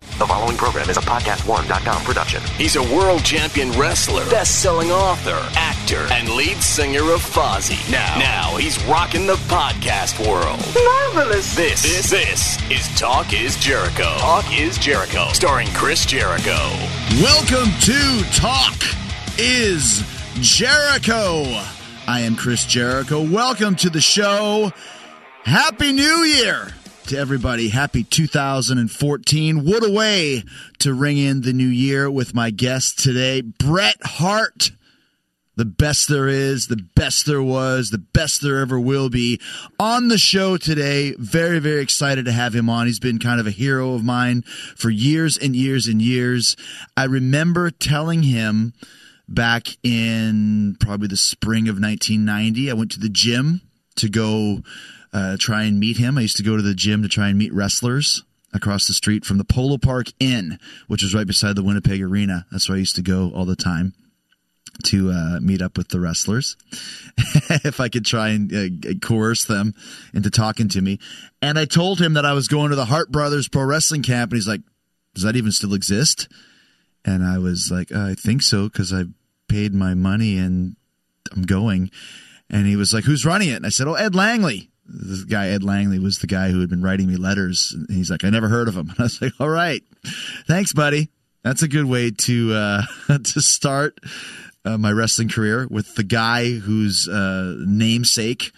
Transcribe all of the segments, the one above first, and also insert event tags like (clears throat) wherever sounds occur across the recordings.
The following program is a podcast1.com production. He's a world champion wrestler, best-selling author, actor, and lead singer of Fozzy. Now, now he's rocking the podcast world. Marvelous. This, this, this is Talk is Jericho. Talk is Jericho, starring Chris Jericho. Welcome to Talk is Jericho. I am Chris Jericho. Welcome to the show. Happy New Year to everybody. Happy 2014. What a way to ring in the new year with my guest today, Bret Hart. The best there is, the best there was, the best there ever will be on the show today. Very, very excited to have him on. He's been kind of a hero of mine for years and years and years. I remember telling him back in probably the spring of 1990, I went to the gym to go uh, try and meet him. I used to go to the gym to try and meet wrestlers across the street from the Polo Park Inn, which was right beside the Winnipeg Arena. That's where I used to go all the time to uh, meet up with the wrestlers (laughs) if I could try and uh, coerce them into talking to me. And I told him that I was going to the Hart Brothers Pro Wrestling Camp, and he's like, "Does that even still exist?" And I was like, "I think so because I paid my money and I'm going." And he was like, "Who's running it?" And I said, "Oh, Ed Langley." This guy Ed Langley was the guy who had been writing me letters. And he's like, "I never heard of him." (laughs) And I was like, "All right, thanks, buddy." That's a good way to uh, (laughs) to start uh, my wrestling career with the guy whose uh, namesake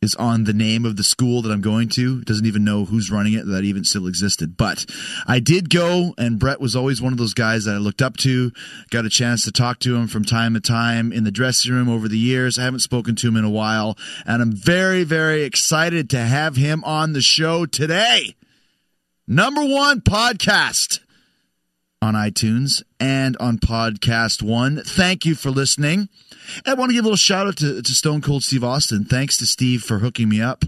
is on the name of the school that I'm going to. Doesn't even know who's running it, that even still existed. But I did go, and Bret was always one of those guys that I looked up to. Got a chance to talk to him from time to time in the dressing room over the years. I haven't spoken to him in a while, and I'm very, very excited to have him on the show today. Number one podcast on iTunes and on Podcast One. Thank you for listening. I want to give a little shout out to, to Stone Cold Steve Austin. Thanks to Steve for hooking me up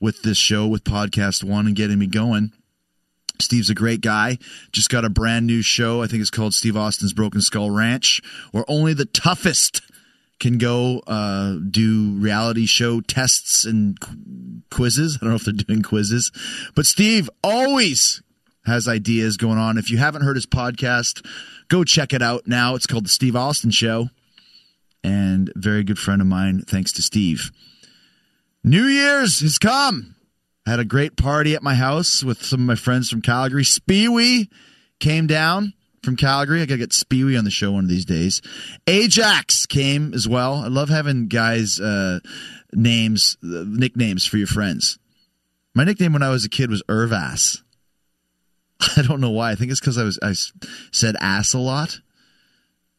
with this show with Podcast One and getting me going. Steve's a great guy. Just got a brand new show. I think it's called Steve Austin's Broken Skull Ranch, where only the toughest can go uh, do reality show tests and qu- quizzes. I don't know if they're doing quizzes, but Steve always has ideas going on. If you haven't heard his podcast, go check it out now. It's called The Steve Austin Show. And very good friend of mine, thanks to Steve. New Year's has come. Had a great party at my house with some of my friends from Calgary. Speewee came down from Calgary. I got to get Speewee on the show one of these days. Ajax came as well. I love having guys' uh, names, uh, nicknames for your friends. My nickname when I was a kid was Irvass. (laughs) I don't know why. I think it's because I was I said ass a lot.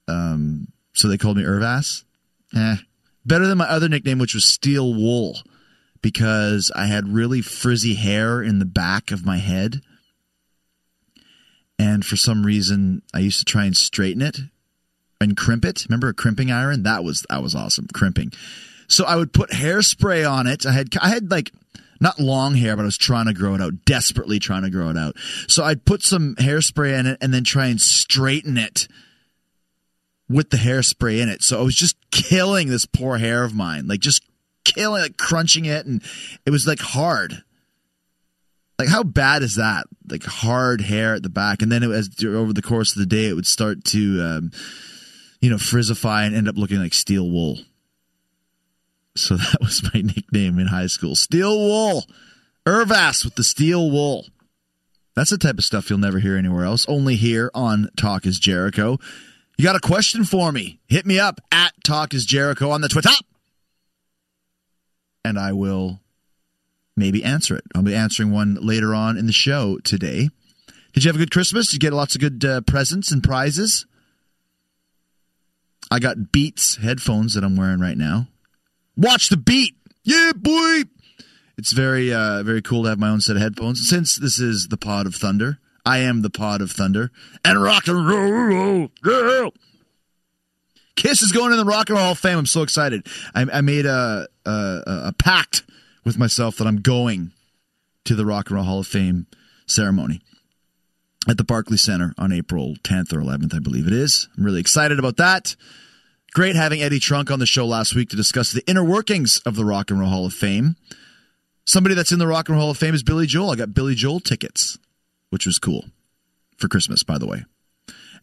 Um, so they called me Irvass. Eh, better than my other nickname, which was Steel Wool, because I had really frizzy hair in the back of my head, and for some reason I used to try and straighten it and crimp it. Remember a crimping iron? That was that was awesome. Crimping. So I would put hairspray on it. I had I had like not long hair, but I was trying to grow it out, desperately trying to grow it out. So I'd put some hairspray in it and then try and straighten it with the hairspray in it. So I was just killing this poor hair of mine, like just killing, like crunching it, and it was like hard. Like how bad is that? Like hard hair at the back, and then it was over the course of the day, it would start to, um, you know, frizzify and end up looking like steel wool. So (laughs) that was my nickname in high school, Steel Wool. Irvas with the steel wool. That's the type of stuff you'll never hear anywhere else, only here on Talk is Jericho. You got a question for me? Hit me up at Talk is Jericho on the Twitter. And I will maybe answer it. I'll be answering one later on in the show today. Did you have a good Christmas? Did you get lots of good uh, presents and prizes? I got Beats headphones that I'm wearing right now. Watch the beat. Yeah, boy. It's very, uh, very cool to have my own set of headphones. Since this is the Pod of Thunder, I am the Pod of Thunder and rock and roll. Yeah. Kiss is going in the Rock and Roll Hall of Fame. I'm so excited. I, I made a, a a pact with myself that I'm going to the Rock and Roll Hall of Fame ceremony at the Barclays Center on April 10th or 11th, I believe it is. I'm really excited about that. Great having Eddie Trunk on the show last week to discuss the inner workings of the Rock and Roll Hall of Fame. Somebody that's in the Rock and Roll Hall of Fame is Billy Joel. I got Billy Joel tickets, which was cool for Christmas, by the way.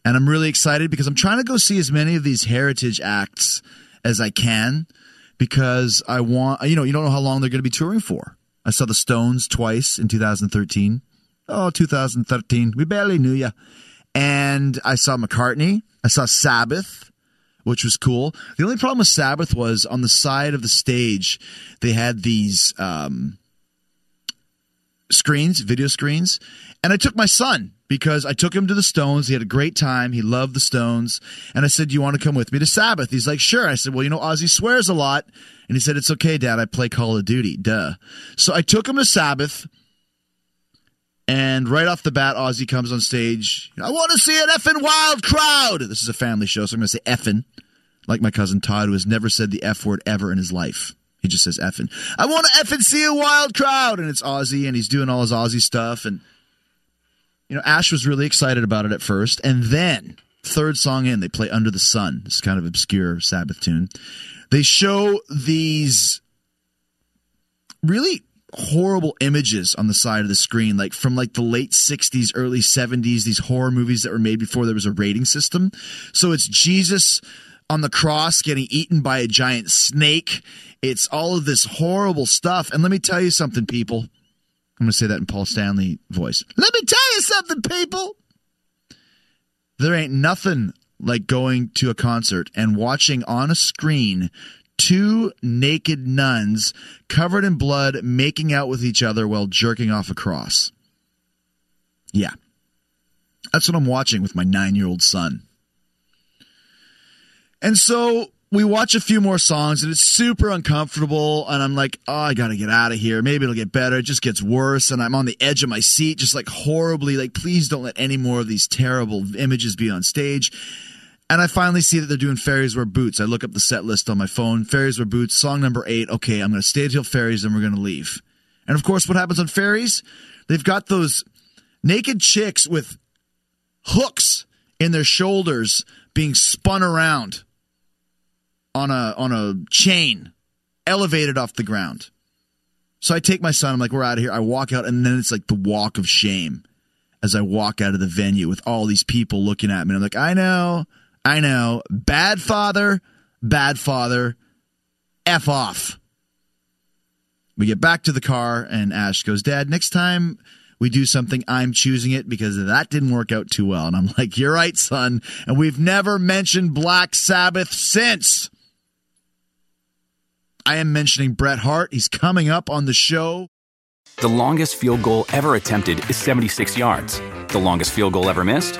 And I'm really excited because I'm trying to go see as many of these heritage acts as I can because I want, you know, you don't know how long they're going to be touring for. I saw the Stones twice in 2013. Oh, 2013. We barely knew you. And I saw McCartney. I saw Sabbath, which was cool. The only problem with Sabbath was on the side of the stage, they had these um, screens, video screens. And I took my son because I took him to the Stones. He had a great time. He loved the Stones. And I said, Do you want to come with me to Sabbath? He's like, Sure. I said, Well, you know, Ozzy swears a lot. And he said, It's okay, Dad. I play Call of Duty. Duh. So I took him to Sabbath. And right off the bat, Ozzy comes on stage. I want to see an effing wild crowd. This is a family show, so I'm going to say effing, like my cousin Todd, who has never said the F word ever in his life. He just says effing. I want to effing see a wild crowd. And it's Ozzy, and he's doing all his Ozzy stuff. And you know, Ash was really excited about it at first, and then third song in, they play "Under the Sun." This kind of obscure Sabbath tune. They show these really horrible images on the side of the screen, like from like the late '60s, early '70s. These horror movies that were made before there was a rating system. So it's Jesus on the cross getting eaten by a giant snake. It's all of this horrible stuff. And let me tell you something, people. I'm going to say that in Paul Stanley voice. Let me tell you something, people. There ain't nothing like going to a concert and watching on a screen two naked nuns covered in blood making out with each other while jerking off a cross. Yeah. That's what I'm watching with my nine year old son. And so we watch a few more songs and it's super uncomfortable and i'm like oh i gotta get out of here maybe it'll get better it just gets worse and i'm on the edge of my seat just like horribly like please don't let any more of these terrible images be on stage and i finally see that they're doing fairies wear boots i look up the set list on my phone fairies wear boots song number eight okay i'm gonna stay till fairies and we're gonna leave and of course what happens on fairies they've got those naked chicks with hooks in their shoulders being spun around on a on a chain, elevated off the ground. So I take my son. I'm like, we're out of here. I walk out, and then it's like the walk of shame as I walk out of the venue with all these people looking at me. I'm like, I know, I know, bad father, bad father, f off. We get back to the car, and Ash goes, Dad, next time we do something, I'm choosing it because that didn't work out too well. And I'm like, You're right, son. And we've never mentioned Black Sabbath since. I am mentioning Bret Hart. He's coming up on the show. The longest field goal ever attempted is 76 yards. The longest field goal ever missed?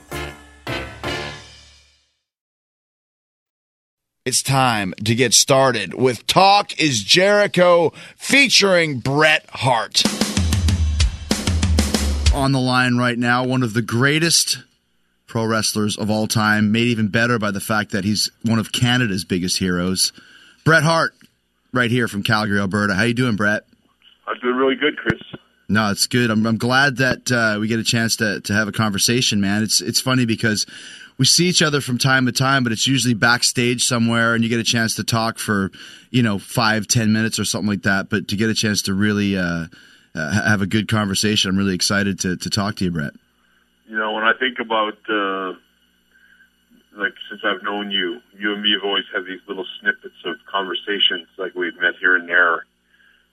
It's time to get started with Talk is Jericho featuring Bret Hart. On the line right now, one of the greatest pro wrestlers of all time, made even better by the fact that he's one of Canada's biggest heroes. Bret Hart, right here from Calgary, Alberta. How you doing, Bret? I'm doing really good, Chris. No, it's good. I'm, I'm glad that uh, we get a chance to, to have a conversation, man. It's it's funny because we see each other from time to time, but it's usually backstage somewhere, and you get a chance to talk for you know five, ten minutes or something like that. But to get a chance to really uh, uh, have a good conversation, I'm really excited to to talk to you, Bret. You know, when I think about uh, like since I've known you, you and me have always had these little snippets of conversations, like we've met here and there.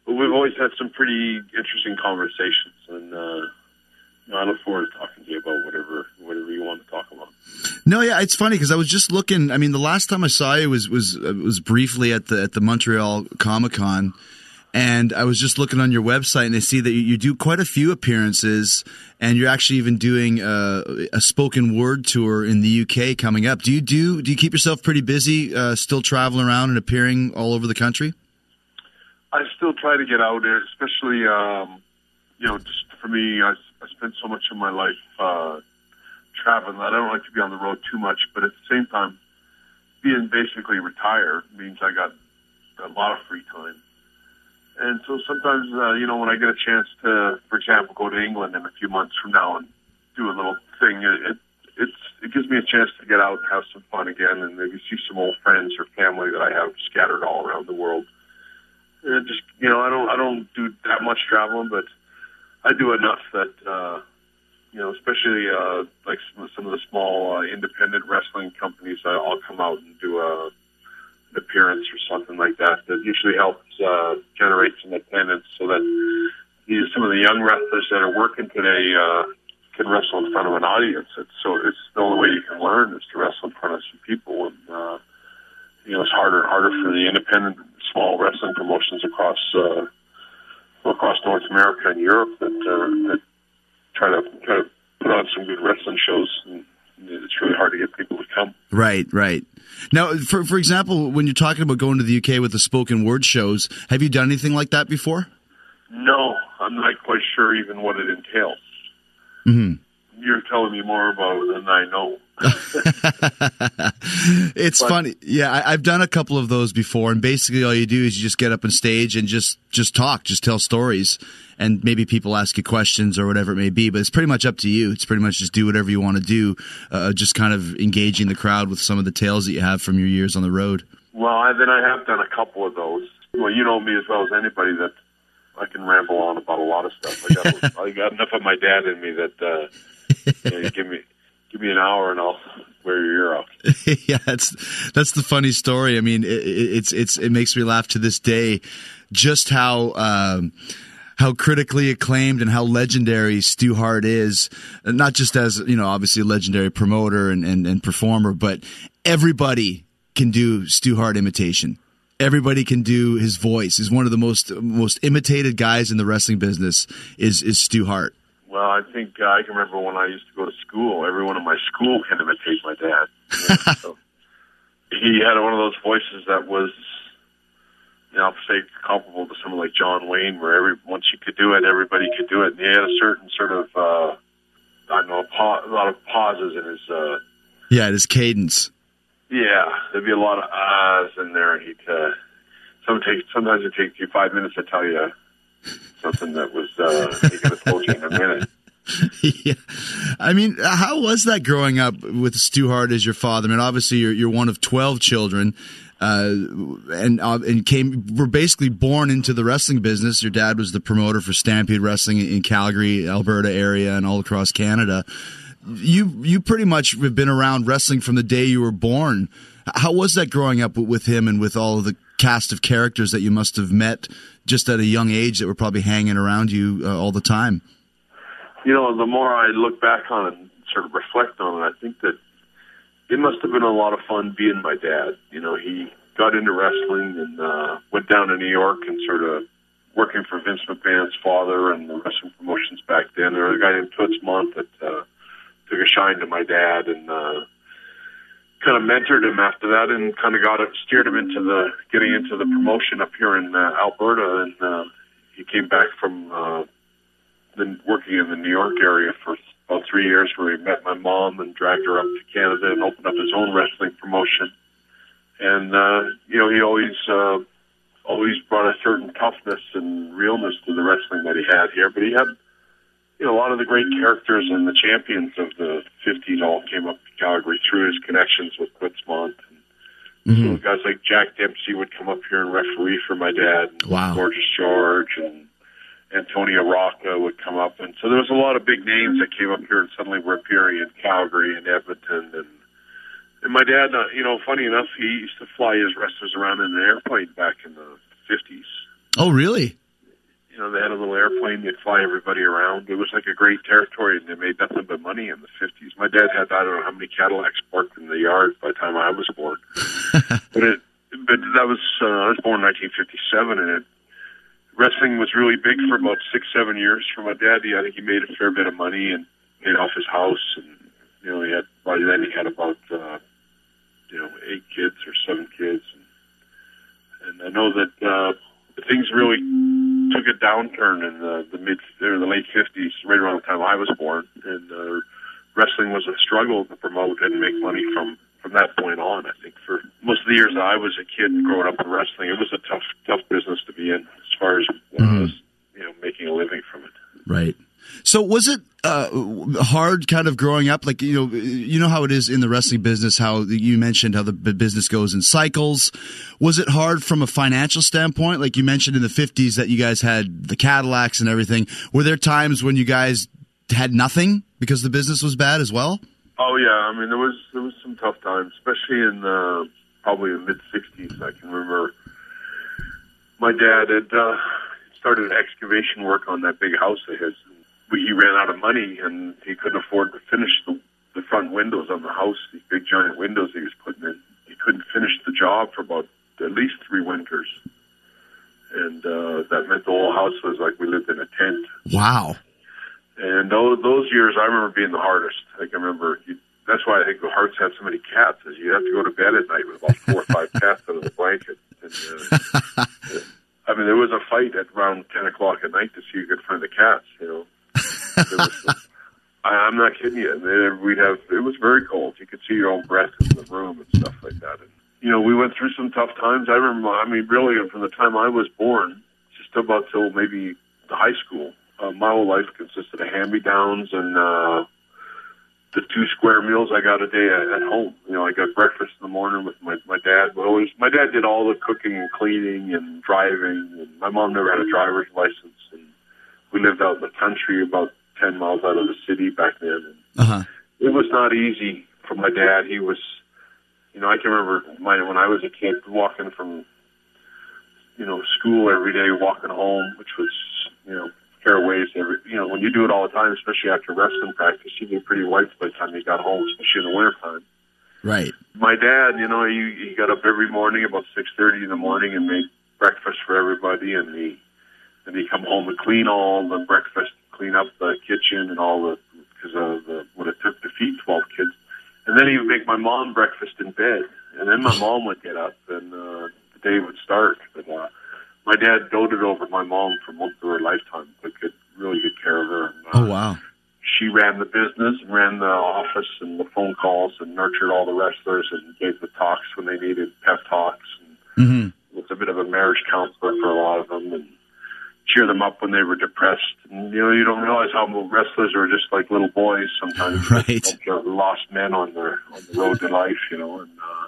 But we've always had some pretty interesting conversations, and uh, I look forward to talking to you about whatever whatever you want to talk about. No, yeah, it's funny because I was just looking. I mean, the last time I saw you was was uh, was briefly at the at the Montreal Comic Con, and I was just looking on your website and I see that you, you do quite a few appearances, and you're actually even doing uh, a spoken word tour in the UK coming up. Do you do do you keep yourself pretty busy, uh, still traveling around and appearing all over the country? I still try to get out there, especially um, you know, just for me, I, I spent so much of my life uh, traveling I don't like to be on the road too much. But at the same time, being basically retired means I got a lot of free time. And so sometimes, uh, you know, when I get a chance to, for example, go to England in a few months from now and do a little thing, it, it it's it gives me a chance to get out and have some fun again, and maybe see some old friends or family that I have scattered all around the world. And just you know, I don't I don't do that much traveling, but I do enough that uh, you know, especially uh, like some, some of the small uh, independent wrestling companies. I'll come out and do a an appearance or something like that. That usually helps uh, generate some attendance, so that you know, some of the young wrestlers that are working today uh, can wrestle in front of an audience. It's, so it's the only way you can learn is to wrestle in front of some people, and uh, you know, it's harder and harder for the independent small wrestling promotions across. Uh, across North America and Europe that, uh, that try to try to put on some good wrestling shows. And it's really hard to get people to come. Right, right. Now, for for example, when you're talking about going to the UK with the spoken word shows, have you done anything like that before? No, I'm not quite sure even what it entails. hmm You're telling me more about it than I know. (laughs) (laughs) it's But- funny. Yeah, I, I've done a couple of those before, and basically all you do is you just get up on stage and just just talk, just tell stories, and maybe people ask you questions or whatever it may be. But it's pretty much up to you. It's pretty much just do whatever you want to do, uh, just kind of engaging the crowd with some of the tales that you have from your years on the road. Well, I, then I have done a couple of those. Well, you know me as well as anybody that I can ramble on about a lot of stuff. I got, (laughs) I got enough of my dad in me that uh, you know, you give me give me an hour and I'll wear your ear out. (laughs) yeah, that's that's the funny story. I mean, it, it- it's it's it makes me laugh to this day, just how. Um, how critically acclaimed and how legendary Stu Hart is, not just as, you know, obviously a legendary promoter and, and, and performer, but everybody can do Stu Hart imitation. Everybody can do his voice. He's one of the most most imitated guys in the wrestling business is is Stu Hart. Well, I think uh, I can remember when I used to school. Everyone in my school can imitate my dad. You (laughs) know, so he had one of those voices that was, you know, I'll say comparable to someone like John Wayne, where every once you could do it, everybody could do it. And he had a certain sort of, uh, I don't know, a, pa- a lot of pauses in his. Uh, Yeah, his cadence. yeah, there'd be a lot of ahs in there. and He'd uh, some take, sometimes it takes you five minutes to tell you something that was uh, he could have told you in a minute. (laughs) yeah. I mean, how was that growing up with Stu Hart as your father? I mean, obviously you're you're one of twelve children, uh, and uh, and came were basically born into the wrestling business. Your dad was the promoter for Stampede Wrestling in Calgary, Alberta area, and all across Canada. You you pretty much have been around wrestling from the day you were born. How was that growing up with him and with all the cast of characters that you must have met just at a young age that were probably hanging around you uh, all the time? You know, the more I look back on it and sort of reflect on it, I think that it must have been a lot of fun being my dad. You know, he got into wrestling and uh, went down to New York and sort of working for Vince McMahon's father and the wrestling promotions back then. There was a guy named Toots Mondt that uh, took a shine to my dad and uh, kind of mentored him after that and kind of got it, steered him into the getting into the promotion up here in uh, Alberta. And uh, he came back from uh, been working in the New York area for about three years, where he met my mom and dragged her up to Canada and opened up his own wrestling promotion. And uh, you know, he always uh, always brought a certain toughness and realness to the wrestling that he had here. But he had you know a lot of the great characters and the champions of the 50s all came up to Calgary through his connections with Blitzmont. And Mm-hmm. so guys like Jack Dempsey would come up here and referee for my dad. And Wow. Gorgeous George and Antonio Rocca would come up. And so there was a lot of big names that came up here and suddenly were appearing in Calgary and Edmonton. And, and my dad, uh, you know, funny enough, he used to fly his wrestlers around in an airplane back in the 50s Oh, really? you know, they had a little airplane. They'd fly everybody around. It was like a great territory, and they made nothing but money in the fifties. My dad had I don't know how many Cadillacs parked in the yard by the time I was born. (laughs) but it, but that was uh, I was born in 1957, and it wrestling was really big for about six, seven years for my dad. He, I think he made a fair bit of money and paid off his house, and you know, he had by then he had about uh, you know eight kids or seven kids, and, and I know that uh, things really took a downturn in the, the mid or the late fifties, right around the time I was born, and uh, wrestling was a struggle to promote and make money from from that point on. I think for most of the years I was a kid growing up in wrestling, it was a tough tough business to be in as far as uh, you know making a living from it. Right. So was it uh, hard, kind of growing up? Like you know, you know how it is in the wrestling business. How you mentioned how the business goes in cycles. Was it hard from a financial standpoint? Like you mentioned in the fifties that you guys had the Cadillacs and everything. Were there times when you guys had nothing because the business was bad as well? Oh yeah, I mean there was was tough times, especially in uh, probably the mid '60s. I can remember my dad had uh, started excavation work on that big house of his. We, he ran out of money and he couldn't afford to finish the, the front windows on the house. These big giant windows he was putting in. He couldn't finish the job for about at least three winters, and uh, that meant the whole house was like we lived in a tent. Wow. And those, those years, I remember being the hardest. Like I remember, you, that's why I think the Harts have so many cats. Is you have to go to bed at night with about four or five cats under the blanket. And, uh, I mean, there was a fight at around ten o'clock at night to see who could find the cats. You know, was, (laughs) I, I'm not kidding you. There, we'd have it was very cold. You could see your own breath in the room and stuff like that. And, you know, we went through some tough times. I remember. I mean, really, from the time I was born, just about till maybe the high school. Uh, my whole life consisted of hand-me-downs and uh, the two square meals I got a day at, home. You know, I got breakfast in the morning with my my dad. But always, my dad did all the cooking and cleaning and driving. And my mom never had a driver's license, and we lived out in the country, about ten miles out of the city back then. And Uh huh. it was not easy for my dad. He was, you know, I can remember my, when I was a kid walking from, you know, school every day, walking home, which was, you know, fair ways. Every, you know, when you do it all the time, especially after wrestling practice, you get pretty white by the time you got home, especially in the wintertime. Right. My dad, you know, he, he got up every morning about six thirty in the morning and made breakfast for everybody, and he and he come home and clean all the breakfast, clean up the kitchen and all the because of the, what it took to feed twelve kids, and then he would make my mom breakfast in bed, and then my (laughs) mom would get up and uh, the day would start. But uh, my dad doted over my mom for most of her lifetime, took good, really good care of her. And, uh, Oh wow. she ran the business and ran the office and the phone calls and nurtured all the wrestlers and gave the talks when they needed pep talks and Mm-hmm. was a bit of a marriage counselor for a lot of them and cheer them up when they were depressed. And, you know, you don't realize how wrestlers are just like little boys sometimes. (laughs) Right. Uh, lost men on their on the road to life, you know. And uh,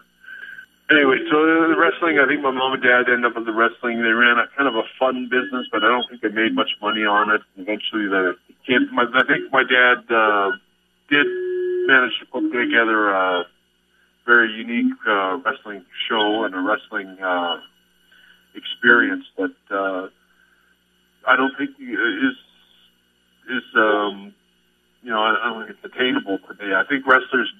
anyway, so the wrestling. I think my mom and dad ended up in the wrestling. They ran a kind of a fun business, but I don't think they made much money on it. Eventually, the kid. My, I think my dad uh, did manage to put together a very unique uh, wrestling show and a wrestling uh, experience that uh, I don't think is is um, you know I don't think it's attainable today. I think wrestlers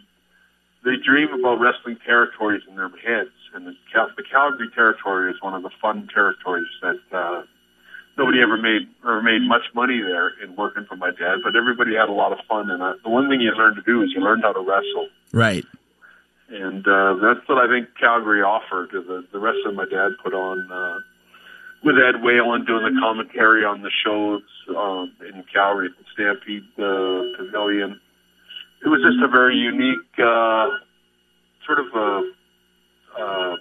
they dream about wrestling territories in their heads, and the, Cal- the Calgary territory is one of the fun territories that uh, nobody ever made ever made much money there in working for my dad, but everybody had a lot of fun. And uh, the one thing you learn to do is you learn how to wrestle. Right. And uh, that's what I think Calgary offered. The, the rest of my dad put on uh, with Ed Whalen doing the commentary on the shows um, in Calgary at the Stampede uh, Pavilion. It was just a very unique uh, sort of a. Uh,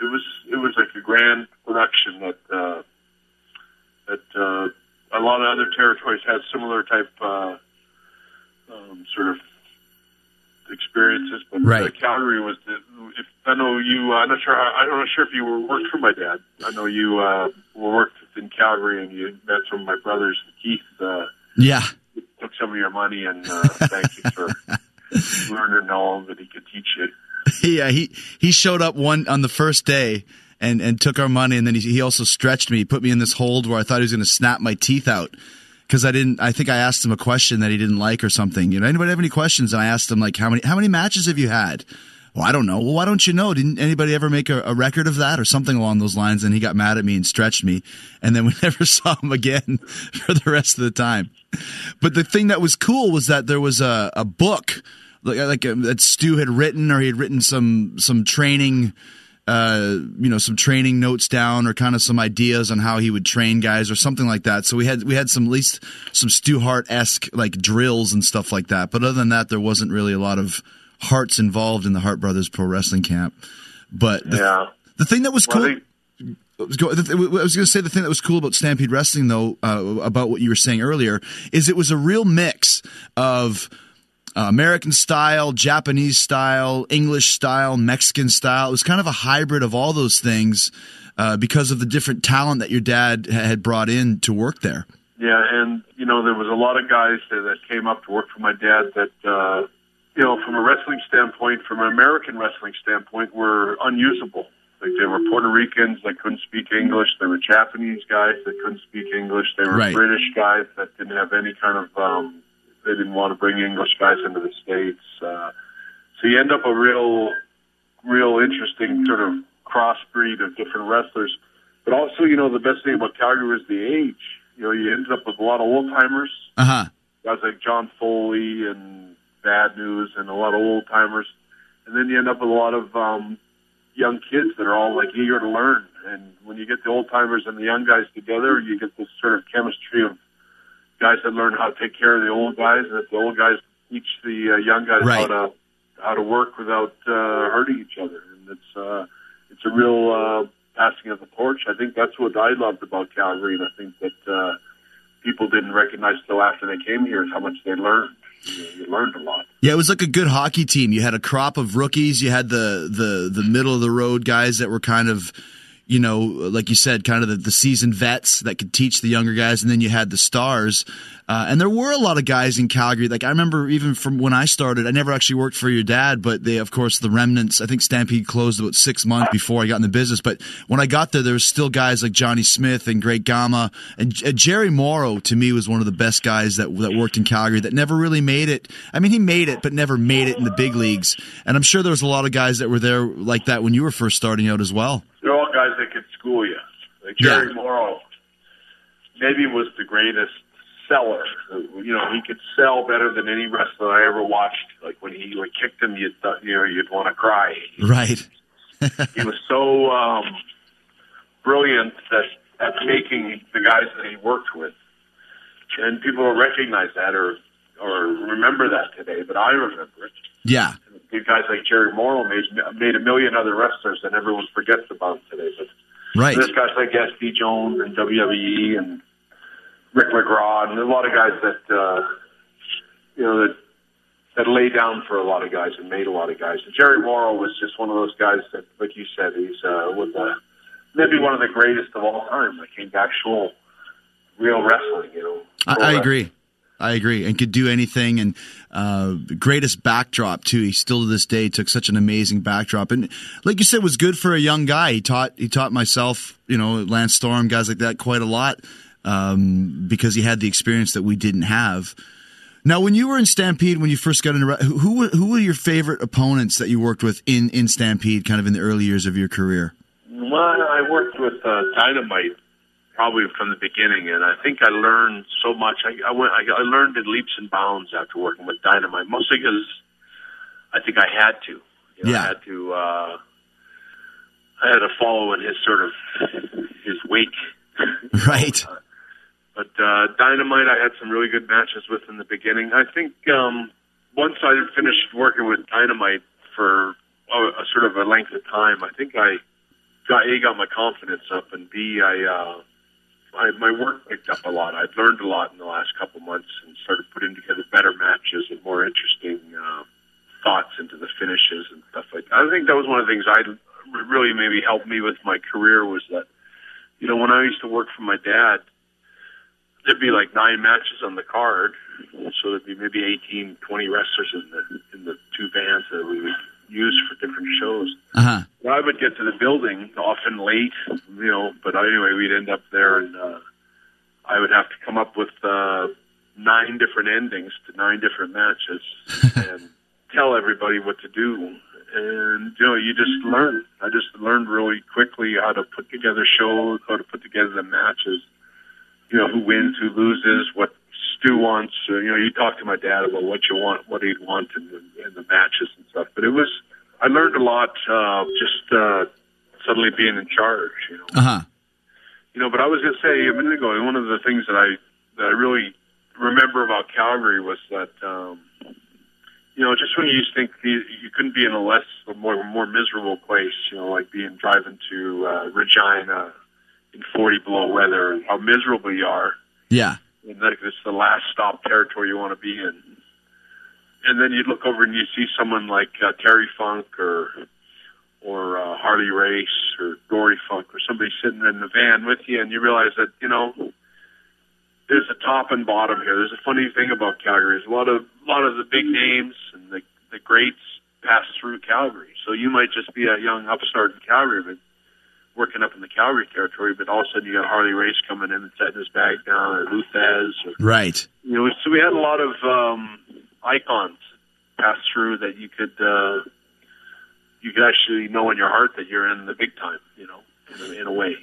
it was it was like a grand production that uh, that uh, a lot of other territories had similar type uh, um, sort of experiences, but uh, Right. Calgary was the. If I know you, uh, I'm not sure. how- I'm not sure if you were worked for my dad. I know you uh, were worked in Calgary, and you met some of my brothers. Keith uh, Yeah. Took some of your money, and uh, thank you for (laughs) learning all that he could teach you. yeah, he he showed up one on the first day and and took our money, and then he, he also stretched me, put me in this hold where I thought he was going to snap my teeth out because I didn't. I think I asked him a question that he didn't like or something. You know, anybody have any questions? And I asked him like, how many how many matches have you had? Well, I don't know. Well, why don't you know? Didn't anybody ever make a, a record of that or something along those lines? And he got mad at me and stretched me, and then we (laughs) never saw him again (laughs) for the rest of the time. But the thing that was cool was that there was a, a book like, like uh, that Stu had written, or he had written some some training, uh, you know, some training notes down, or kind of some ideas on how he would train guys, or something like that. So we had we had some at least some Stu Hart esque like drills and stuff like that. But other than that, there wasn't really a lot of Harts involved in the Hart Brothers Pro Wrestling Camp. But the, Yeah. the thing that was Well, cool. they- I was go- I was going to say the thing that was cool about Stampede Wrestling, though, uh, about what you were saying earlier, is it was a real mix of uh, American style, Japanese style, English style, Mexican style. It was kind of a hybrid of all those things uh, because of the different talent that your dad had brought in to work there. Yeah, and you know there was a lot of guys that, that came up to work for my dad that uh, you know from a wrestling standpoint, from an American wrestling standpoint, were unusable. Like they were Puerto Ricans that couldn't speak English. There were Japanese guys that couldn't speak English. There were Right. British guys that didn't have any kind of. Um, they didn't want to bring English guys into the states. Uh, so you end up a real, real interesting sort of crossbreed of different wrestlers. But also, you know, the best thing about Calgary was the age. You know, you ended up with a lot of old timers, Uh huh. guys like John Foley and Bad News, and a lot of old timers. And then you end up with a lot of um, young kids that are all like eager to learn. And when you get the old timers and the young guys together, you get this sort of chemistry of guys that learn how to take care of the old guys, and if the old guys teach the uh, young guys Right. how to how to work without uh, hurting each other. And it's uh, it's a real uh, passing of the torch. I think that's what I loved about Calgary, and I think that uh, people didn't recognize till after they came here how much they learned. You, learned a lot. Yeah, it was like a good hockey team. You had a crop of rookies. You had the the the middle of the road guys that were kind of, you know, like you said, kind of the, the seasoned vets that could teach the younger guys, and then you had the stars. Uh, and there were a lot of guys in Calgary. Like I remember even from when I started, I never actually worked for your dad, but they, of course, the remnants. I think Stampede closed about six months before I got in the business. But when I got there, there was still guys like Johnny Smith and Greg Gama and uh, Jerry Morrow. To me, was one of the best guys that that worked in Calgary that never really made it. I mean, he made it, but never made it in the big leagues. And I'm sure there was a lot of guys that were there like that when you were first starting out as well. They're all guys that could school you. Like Jerry Yeah. Morrow, maybe was the greatest seller. You know, he could sell better than any wrestler I ever watched. Like when he like kicked him, you'd th- you know you'd want to cry. Right. he was so um, brilliant that at making the guys that he worked with, and people recognize that or or remember that today. But I remember it. Yeah. These guys like Jerry Morrow made made a million other wrestlers, and everyone forgets about them today. But Right. there's guys like S.D. Jones and WWE and Rick McGraw and a lot of guys that uh, you know that that lay down for a lot of guys and made a lot of guys. And Jerry Morrow was just one of those guys that, like you said, he's uh, with the, maybe one of the greatest of all time. Like came to actual real wrestling, you know. I, I wrestling. agree. I agree, and could do anything. And uh, greatest backdrop too. He still to this day took such an amazing backdrop, and like you said, was good for a young guy. He taught he taught myself, you know, Lance Storm, guys like that, quite a lot um, because he had the experience that we didn't have. Now, when you were in Stampede, when you first got into, who who were, your favorite opponents that you worked with in in Stampede, kind of in the early years of your career? Well, I worked with uh, Dynamite probably from the beginning, and I think I learned so much. I, I went, I, I learned in leaps and bounds after working with Dynamite, mostly because I think I had to. You know, Yeah. I had to. Uh, I had to follow in his sort of his wake. (laughs) Right. But uh, Dynamite, I had some really good matches with in the beginning. I think um, once I finished working with Dynamite for a, a sort of a length of time, I think I got a got my confidence up, and b I, uh, I my work picked up a lot. I've learned a lot in the last couple months and started putting together better matches and more interesting uh, thoughts into the finishes and stuff like that. I think that was one of the things I really maybe helped me with my career was that, you know, when I used to work for my dad, there'd be like nine matches on the card, so there'd be maybe 18, 20 wrestlers in the in the two vans that we would use for different shows. Uh-huh. I would get to the building often late, you know, but anyway, we'd end up there, and uh, I would have to come up with uh, nine different endings to nine different matches (laughs) and tell everybody what to do. And you know, you just learn. I just learned really quickly how to put together shows, how to put together the matches. You know, who wins, who loses, what Stu wants. Uh, you know, you talk to my dad about what you want, what he'd want in the, in the matches and stuff. But it was, I learned a lot uh, just uh, suddenly being in charge. You know, Uh huh. you know. But I was going to say a minute ago, one of the things that I that I really remember about Calgary was that um, you know just when you think you, you couldn't be in a less a more more miserable place, you know, like being driving to uh, Regina in 40 below weather, and how miserable you are Yeah. That it's the last stop territory you want to be in. And then you look over and you see someone like uh, Terry Funk or or uh, Harley Race or Dory Funk or somebody sitting in the van with you, and you realize that you know there's a top and bottom here. There's a funny thing about Calgary. There's a lot of a lot of the big names and the the greats pass through Calgary. So you might just be a young upstart in Calgary, but working up in the Calgary territory, but all of a sudden you got Harley Race coming in and setting his bag down, or Lou Thesz, or Right. you know, so we had a lot of um, icons pass through that you could uh, you could actually know in your heart that you're in the big time, you know, in a, in a way.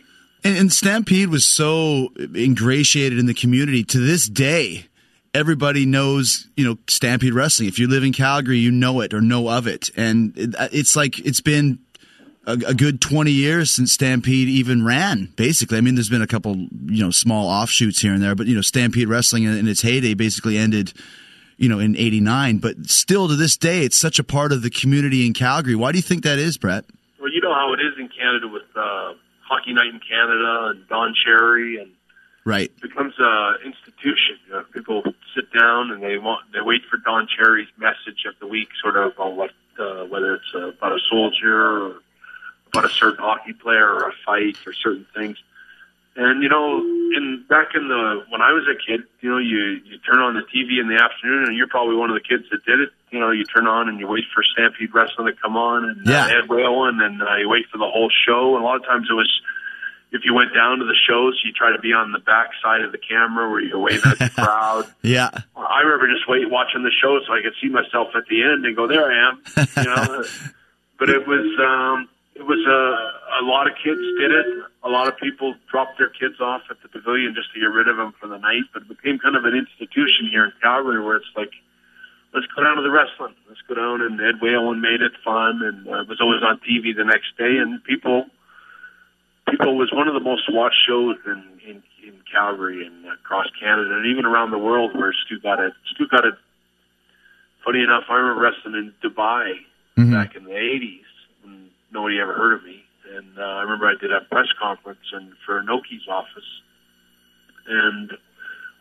And, and Stampede was so ingratiated in the community. To this day, everybody knows, you know, Stampede Wrestling. If you live in Calgary, you know it or know of it. And it, it's like it's been a, a good 20 years since Stampede even ran, basically. I mean, there's been a couple, you know, small offshoots here and there, but, you know, Stampede Wrestling in, in its heyday basically ended, you know, in 89. But still to this day, it's such a part of the community in Calgary. Why do you think that is, Bret? Well, you know how it is in Canada with uh, Hockey Night in Canada and Don Cherry and Right. it becomes a institution. You know, people sit down and they want they wait for Don Cherry's message of the week, sort of on what uh, whether it's about a soldier or about a certain hockey player or a fight or certain things. And you know, in back in the when I was a kid, you know, you you turn on the TV in the afternoon, and you're probably one of the kids that did it. You know, you turn on and you wait for Stampede Wrestling to come on, and Yeah. uh, Ed Whalen, and uh, you wait for the whole show. And a lot of times it was if you went down to the shows, you try to be on the back side of the camera where you wave at the (laughs) crowd. Yeah. I remember just wait watching the show so I could see myself at the end and go, "There I am," you know. (laughs) but it was um, it was a a lot of kids did it. A lot of people dropped their kids off at the pavilion just to get rid of them for the night. But it became kind of an institution here in Calgary where it's like, let's go down to the wrestling. Let's go down and Ed Whalen made it fun and uh, it was always on TV the next day and people people was one of the most watched shows in in, in Calgary and across Canada and even around the world where Stu got it. Stu got it. Funny enough, I remember wrestling in Dubai back in the '80s when nobody ever heard of me, and uh, I remember I did a press conference and for Inoki's office, and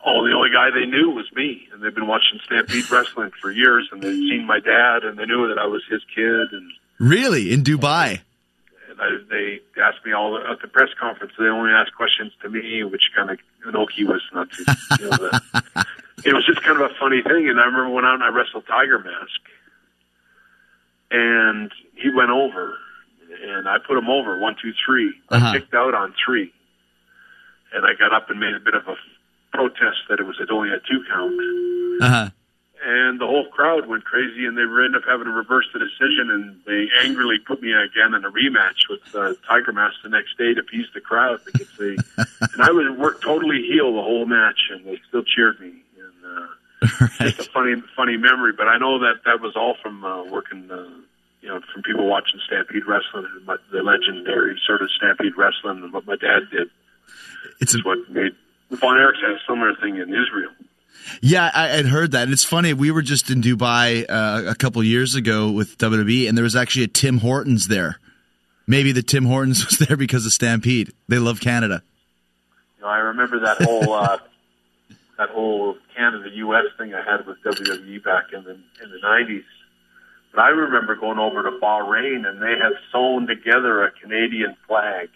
oh, the only guy they knew was me, and they've been watching Stampede Wrestling for years, and they'd seen my dad, and they knew that I was his kid, and Really? In Dubai? and I, they asked me all at the press conference. They only asked questions to me, which kind of Inoki was not too. You know, the, (laughs) it was just kind of a funny thing. And I remember went out and I wrestled Tiger Mask, and he went over, and I put him over one, two, three. Uh-huh. I kicked out on three, and I got up and made a bit of a protest that it was only a two count Uh huh. and the whole crowd went crazy, and they ended up having to reverse the decision, and they angrily put me again in a rematch with uh, Tiger Mask the next day to appease the crowd because they (laughs) and I was worked totally heel the whole match, and they still cheered me. And uh, (laughs) Right. just a funny, funny memory. But I know that that was all from uh, working, uh, you know, from people watching Stampede Wrestling and my, the legendary sort of Stampede Wrestling and what my dad did. It's a, what made Von Erichs had a similar thing in Israel. yeah, I had heard that. And it's funny. We were just in Dubai uh, a couple years ago with WWE, and there was actually a Tim Hortons there. Maybe the Tim Hortons (laughs) was there because of Stampede. They love Canada. You know, I remember that whole uh, (laughs) that whole Canada U.S. thing I had with WWE back in the in the '90s, But I remember going over to Bahrain and they had sewn together a Canadian flag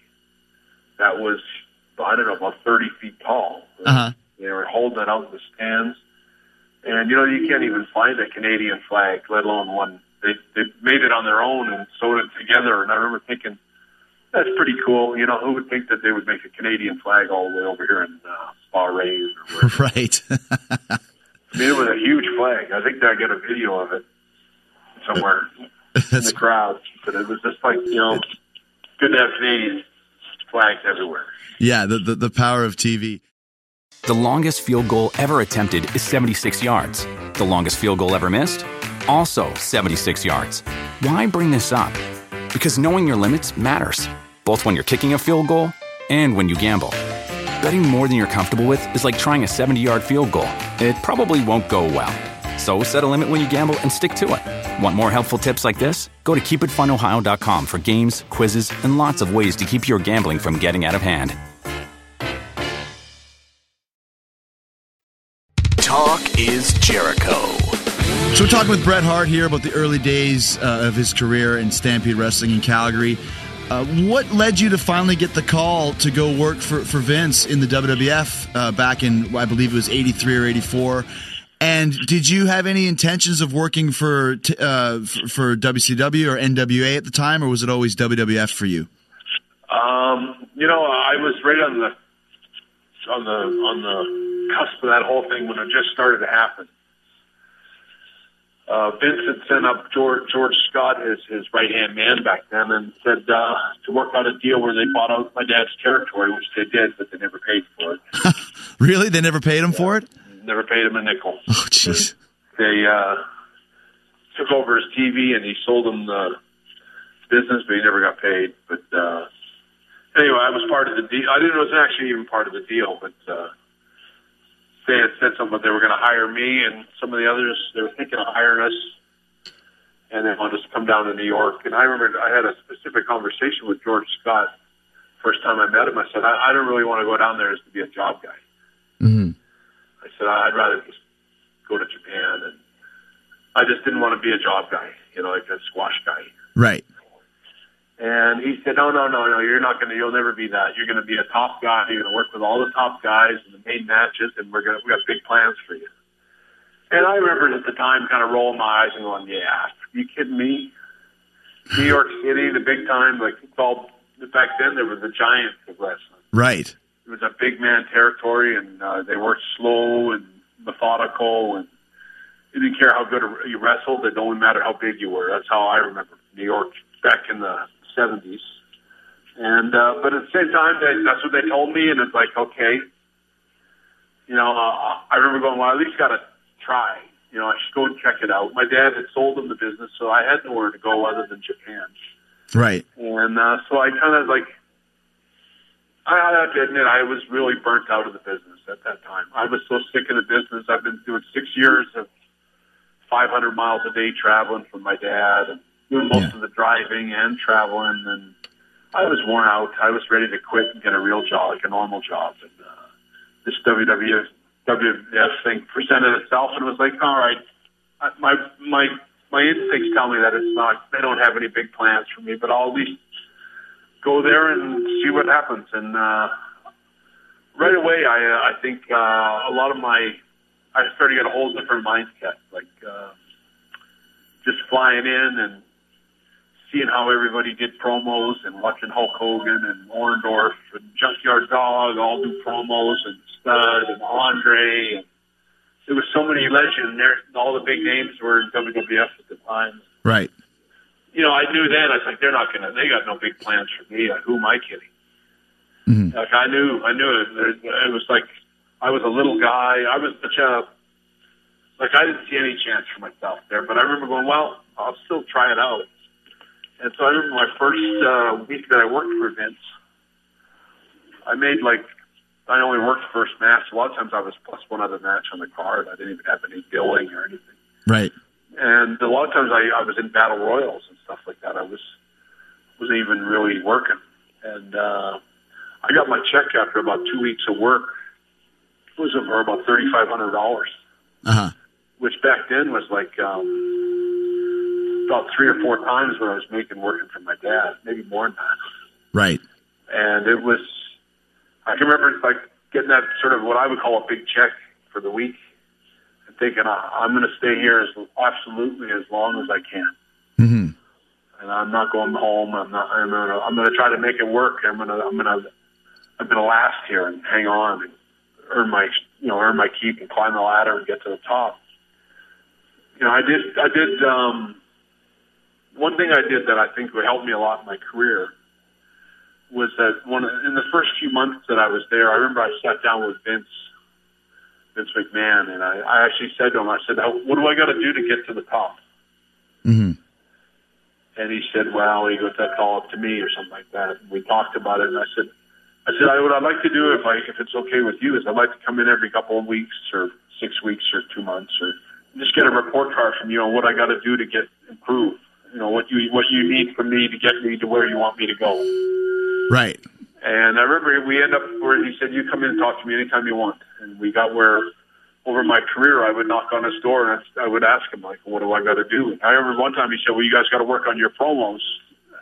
that was, I don't know, about 30 feet tall. Uh-huh. They were holding it out in the stands. And, you know, you can't even find a Canadian flag, let alone one. They, they made it on their own and sewed it together. And I remember thinking, that's pretty cool. You know, who would think that they would make a Canadian flag all the way over here in uh, Bahrain or wherever? (laughs) Right. I mean, it was a huge flag. I think I got a video of it somewhere in the crowd. But it was just like, you know, good to have Canadian flags everywhere. yeah, the, the the power of TV. The longest field goal ever attempted is 76 yards. The longest field goal ever missed? Also 76 yards. Why bring this up? Because knowing your limits matters, both when you're kicking a field goal and when you gamble. Betting more than you're comfortable with is like trying a 70 yard field goal. It probably won't go well. So set a limit when you gamble and stick to it. Want more helpful tips like this? Go to keepitfunohio.com for games, quizzes, and lots of ways to keep your gambling from getting out of hand. Talk is Jericho. So we're talking with Bret Hart here about the early days uh, of his career in Stampede Wrestling in Calgary. Uh, what led you to finally get the call to go work for, for Vince in the WWF uh, back in, I believe it was 83 or 84? And did you have any intentions of working for, uh, for WCW or NWA at the time, or was it always WWF for you? Um, you know, I was right on the on the on the cusp of that whole thing when it just started to happen. Uh, Vince had sent up George, George Scott his his right hand man back then, and said uh, to work out a deal where they bought out my dad's territory, which they did, but they never paid for it. (laughs) Really? They never paid him for it? Never paid him a nickel. Oh, jeez. They uh, took over his TV and he sold him the business, but he never got paid. But uh, anyway, I was part of the deal. I didn't. Know it was actually even part of the deal, but uh, they had said something. They were going to hire me and some of the others. They were thinking of hiring us, and they wanted us to come down to New York. And I remember I had a specific conversation with George Scott. First time I met him, I said, I, I don't really want to go down there as to be a job guy. hmm I said I'd rather just go to Japan, and I just didn't want to be a job guy, you know, like a squash guy. Right. And he said, No, no, no, no, you're not going to. You'll never be that. You're going to be a top guy. You're going to work with all the top guys in the main matches, and we're going to. We got big plans for you. And I remember at the time, kind of rolling my eyes and going, Yeah, are you kidding me? New York City, the big time, like it's all. Back then, there was the giants of wrestling Right. It was a big man territory, and uh, they worked slow and methodical, and you didn't care how good you wrestled. It only mattered how big you were. That's how I remember New York back in the '70s. And uh, but at the same time, they, that's what they told me, and it's like, okay, you know, uh, I remember going, well, I at least got to try. You know, I should go and check it out. My dad had sold him the business, so I had nowhere to go other than Japan. Right. And uh, so I kind of like, I, have to admit, I was really burnt out of the business at that time. I was so sick of the business. I've been doing six years of 500 miles a day traveling from my dad and doing most Yeah. of the driving and traveling. And I was worn out. I was ready to quit and get a real job, like a normal job. And uh, this WWF, WWF thing presented itself, and was like, all right, my my my instincts tell me that it's not. They don't have any big plans for me, but I'll at least go there and see what happens. And uh, right away, I uh, I think uh, a lot of my I started to get a whole different mindset, like uh, just flying in and seeing how everybody did promos and watching Hulk Hogan and Orndorff and Junkyard Dog all do promos and Studd and Andre. And there was so many legends there. All the big names were in WWF at the time. Right. You know, I knew then. I was like, they're not gonna. They got no big plans for me. Who am I kidding? Mhm. Like I knew, I knew it. It it was like I was a little guy. I was such a like I didn't see any chance for myself there. But I remember going, well, I'll still try it out. And so I remember my first uh, week that I worked for Vince, I made like I only worked first match. A lot of times I was plus one other match on the card. I didn't even have any billing or anything. Right. And a lot of times I, I was in battle royals and stuff like that. I was wasn't even really working. And uh, I got my check after about two weeks of work. It was for about thirty five hundred dollars, Uh huh. which back then was like um, about three or four times what I was making working for my dad, maybe more than that. Right. And it was, I can remember like getting that sort of what I would call a big check for the week, thinking I, I'm going to stay here as absolutely as long as I can. hmm And I'm not going home. I'm not. I'm gonna. I'm gonna try to make it work. I'm gonna. I'm gonna. I'm gonna last here and hang on and earn my. You know, earn my keep and climb the ladder and get to the top. You know, I did. I did. Um, one thing I did that I think would help me a lot in my career was that one in the first few months that I was there. I remember I sat down with Vince, Vince McMahon, and I, I actually said to him, I said, "What do I got to do to get to the top?" hmm And he said, "Well, he goes, that's all up to me, or something like that." And we talked about it, and I said, "I said, I, what I'd like to do, if I if it's okay with you, is I'd like to come in every couple of weeks, or six weeks, or two months, or just get a report card from you on what I got to do to get improve. You know, what you what you need from me to get me to where you want me to go." Right. And I remember we end up where he said, "You come in and talk to me anytime you want." And we got where over my career, I would knock on his door and I would ask him, like, "What do I got to do?" And I remember one time he said, "Well, you guys got to work on your promos."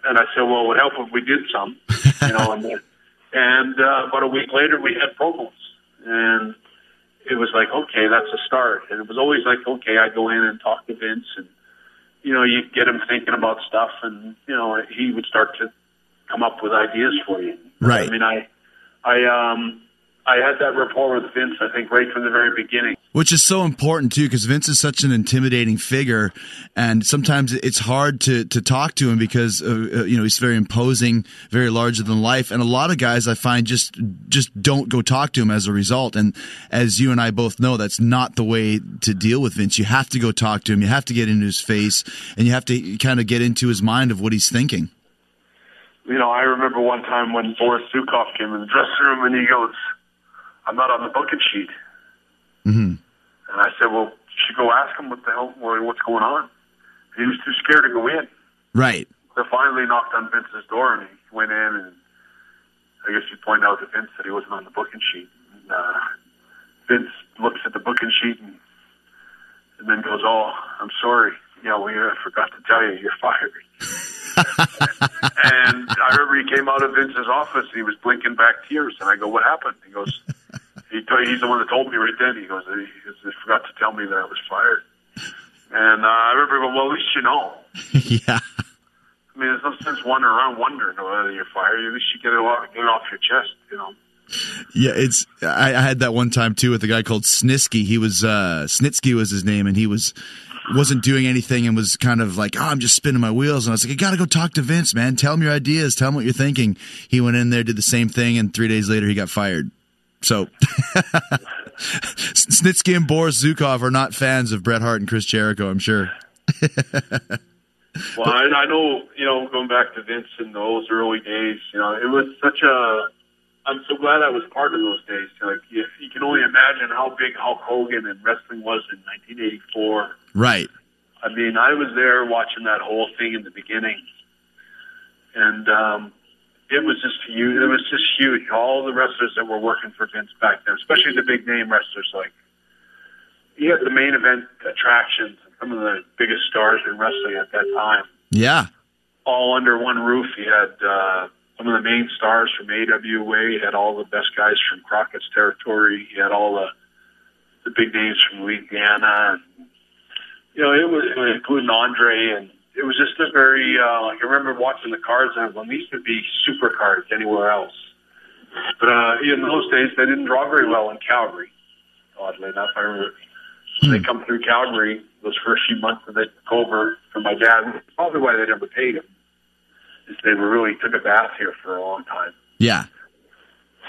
And I said, "Well, it would help if we did some." You know, and (laughs) and uh, about a week later, we had promos, and it was like, okay, that's a start. And it was always like, okay, I go in and talk to Vince, and you know, you get him thinking about stuff, and you know, he would start to come up with ideas for you. Right. I mean, I, I, um, I had that rapport with Vince. I think right from the very beginning. Which is so important too, because Vince is such an intimidating figure, and sometimes it's hard to to talk to him because uh, uh, you know he's very imposing, very larger than life, and a lot of guys I find just just don't go talk to him as a result. And as you and I both know, that's not the way to deal with Vince. You have to go talk to him. You have to get into his face, and you have to kind of get into his mind of what he's thinking. You know, I remember one time when Boris Zhukov came in the dressing room and he goes, "I'm not on the booking sheet." hmm And I said, "Well, you should go ask him what the hell, what's going on." He was too scared to go in. Right. So finally knocked on Vince's door and he went in and I guess he pointed out to Vince that he wasn't on the booking sheet. And, uh, Vince looks at the booking sheet and, and then goes, "Oh, I'm sorry. Yeah, we uh, forgot to tell you, you're fired." (laughs) and I remember he came out of Vince's office and he was blinking back tears. And I go, "What happened?" He goes, "He t- he's the one that told me right then." He goes, "He, he forgot to tell me that I was fired." And uh, I remember going, "Well, at least you know." (laughs) yeah. I mean, there's no sense wandering around wondering whether you're fired. At least you get it off, get it off your chest, you know. Yeah, it's. I, I had that one time too with a guy called Snitsky. He was uh, Snitsky was his name, and he was wasn't doing anything and was kind of like, oh, I'm just spinning my wheels. And I was like, you got to go talk to Vince, man. Tell him your ideas. Tell him what you're thinking. He went in there, did the same thing, and three days later he got fired. So (laughs) Snitsky and Boris Zhukov are not fans of Bret Hart and Chris Jericho. I'm sure. (laughs) Well, I, I know, you know, going back to Vince in those early days, you know, it was such a. I'm so glad I was part of those days. Like, you, you can only imagine how big Hulk Hogan and wrestling was in 1984. Right. I mean, I was there watching that whole thing in the beginning, and um, it was just huge. It was just huge. All the wrestlers that were working for Vince back then, especially the big name wrestlers, like he had the main event attractions and some of the biggest stars in wrestling at that time, Yeah. all under one roof. He had uh, some of the main stars from AWA. He had all the best guys from Crockett's territory. He had all the the big names from Louisiana and you know, it was including Andre, and it was just a very uh, like I remember watching the cards and well, these would be super cards anywhere else. But uh, in those days, they didn't draw very well in Calgary. Oddly enough, I remember when they come through Calgary those first few months that they took over from my dad. Probably why they never paid him is they were really took a bath here for a long time. Yeah. (clears throat)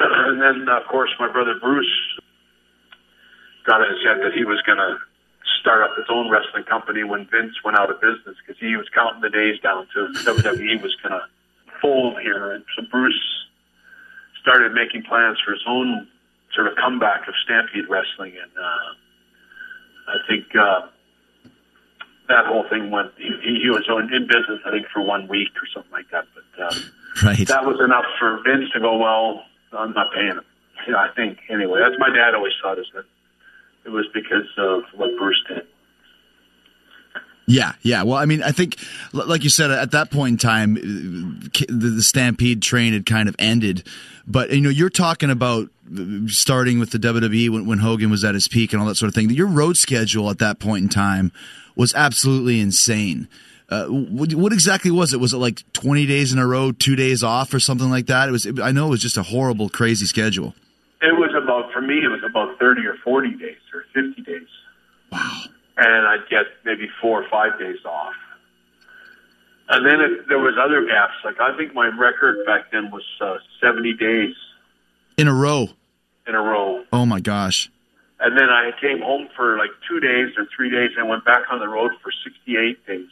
And then, of course, my brother Bruce got in his head that he was going to start up his own wrestling company when Vince went out of business because he was counting the days down to WWE was going to fold here. And so Bruce started making plans for his own sort of comeback of Stampede Wrestling. And uh, I think uh, that whole thing went, he, he was in business, I think, for one week or something like that. But uh, Right. that was enough for Vince to go, well, I'm not paying him. Know, I think anyway. That's my dad always thought is that it was because of what Bruce did. Yeah, yeah. Well, I mean, I think, like you said, at that point in time, the, the Stampede train had kind of ended. But you know, you're talking about starting with the WWE when, when Hogan was at his peak and all that sort of thing. Your road schedule at that point in time was absolutely insane. Uh, what, what, exactly was it? Was it like 20 days in a row, two days off, or something like that? It was. It, I know it was just a horrible, crazy schedule. It was about for me. It was about 30 or 40 days or 50 days. Wow. And I'd get maybe four or five days off. And then it, there was other gaps. Like I think my record back then was uh, 70 days in a row. In a row. Oh my gosh. And then I came home for like two days or three days and went back on the road for 68 days.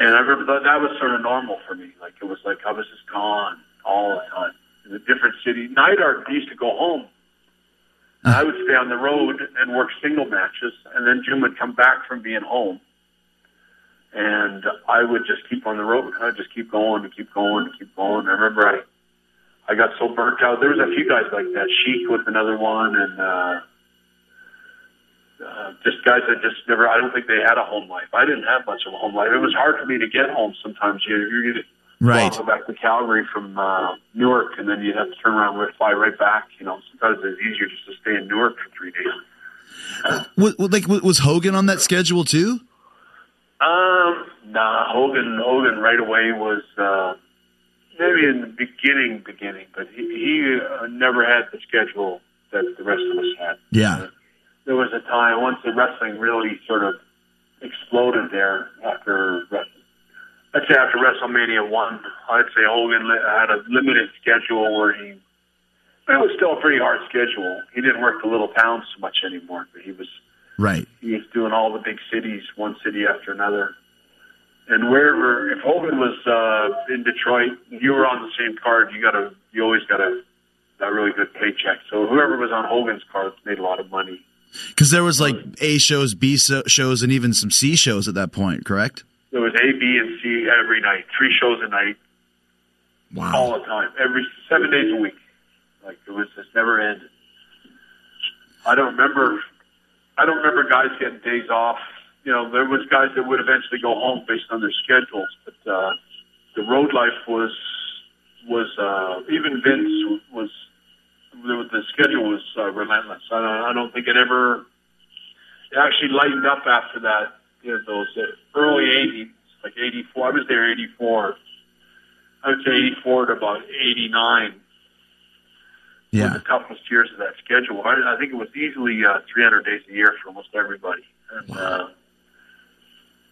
And I remember that, that was sort of normal for me. Like it was like I was just gone all the time in a different city. Neidhart used to go home. I would stay on the road and work single matches, and then Jim would come back from being home, and I would just keep on the road. I'd just keep going and keep going and keep going. I remember I, I got so burnt out. There was a few guys like that. Sheik was another one, and uh, uh, just guys that just never. I don't think they had a home life. I didn't have much of a home life. It was hard for me to get home. Sometimes you you right. go back to Calgary from uh, Newark, and then you'd have to turn around and fly right back. You know, sometimes it's easier just to stay in Newark for three days. Uh, what, like was Hogan on that schedule too? Um, nah, Hogan. Hogan right away was uh, maybe in the beginning, beginning, but he, he uh, never had the schedule that the rest of us had. Yeah. Uh, there was a time once the wrestling really sort of exploded there after I'd say after WrestleMania one, I'd say Hogan had a limited schedule where he. It was still a pretty hard schedule. He didn't work the little towns so much anymore, but he was right. He was doing all the big cities, one city after another, and wherever. If Hogan was uh, in Detroit, you were on the same card. You got a. You always got a, a really good paycheck. So whoever was on Hogan's card made a lot of money. Because there was like A shows, B shows, and even some C shows at that point, correct? There was A, B, and C every night, three shows a night. Wow. All the time, every seven days a week. Like it was just never ended. I don't remember. I don't remember guys getting days off. You know, there was guys that would eventually go home based on their schedules, but uh, the road life was was uh, even Vince was the, the schedule was uh, relentless. I don't, I don't think it ever it actually lightened up after that you know, those early 80s, like 84. I was there 84. I would say 84 to about 89. Yeah. the toughest years of that schedule. I, I think it was easily uh, 300 days a year for almost everybody. And, wow. uh,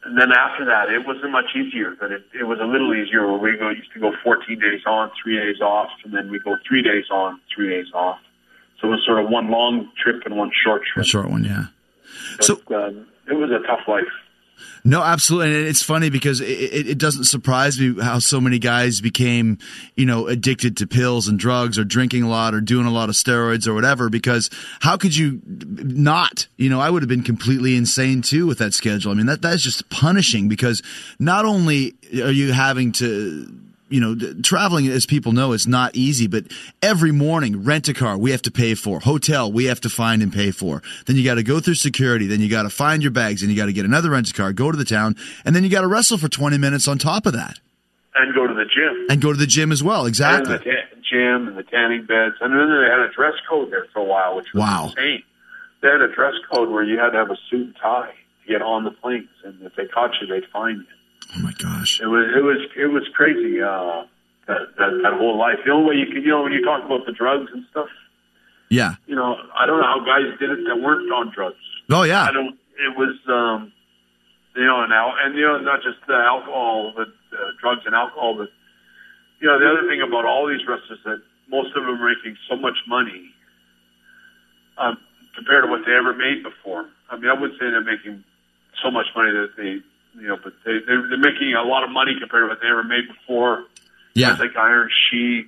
and then after that, it wasn't much easier, but it, it was a little easier where we go, used to go 14 days on, three days off, and then we go three days on, three days off. So it was sort of one long trip and one short trip. A short one, yeah. But, so um, it was a tough life. No, absolutely, and it's funny because it, it, doesn't surprise me how so many guys became, you know, addicted to pills and drugs, or drinking a lot, or doing a lot of steroids, or whatever. Because how could you not? You know, I would have been completely insane too with that schedule. I mean, that that's just punishing because not only are you having to you know, traveling, as people know, is not easy, but every morning, rent a car, we have to pay for. Hotel, we have to find and pay for. Then you got to go through security. Then you got to find your bags and you got to get another rent a car, go to the town, and then you got to wrestle for 20 minutes on top of that. And go to the gym. And go to the gym as well, exactly. And the ta- gym and the tanning beds. And then they had a dress code there for a while, which was wow. insane. They had a dress code where you had to have a suit and tie to get on the planes. And if they caught you, they'd fine you. Oh my gosh! It was it was it was crazy. Uh, that, that that whole life. The only way you could, you know, when you talk about the drugs and stuff. Yeah. You know, I don't know how guys did it that weren't on drugs. Oh yeah. I don't. It was, um, you know, and now and you know, not just the alcohol, but uh, drugs and alcohol, but you know, the other thing about all these wrestlers that most of them are making so much money um, compared to what they ever made before. I mean, I wouldn't say they're making so much money that they you know, but they, they're, they're making a lot of money compared to what they ever made before. Yeah. Like Iron Sheik.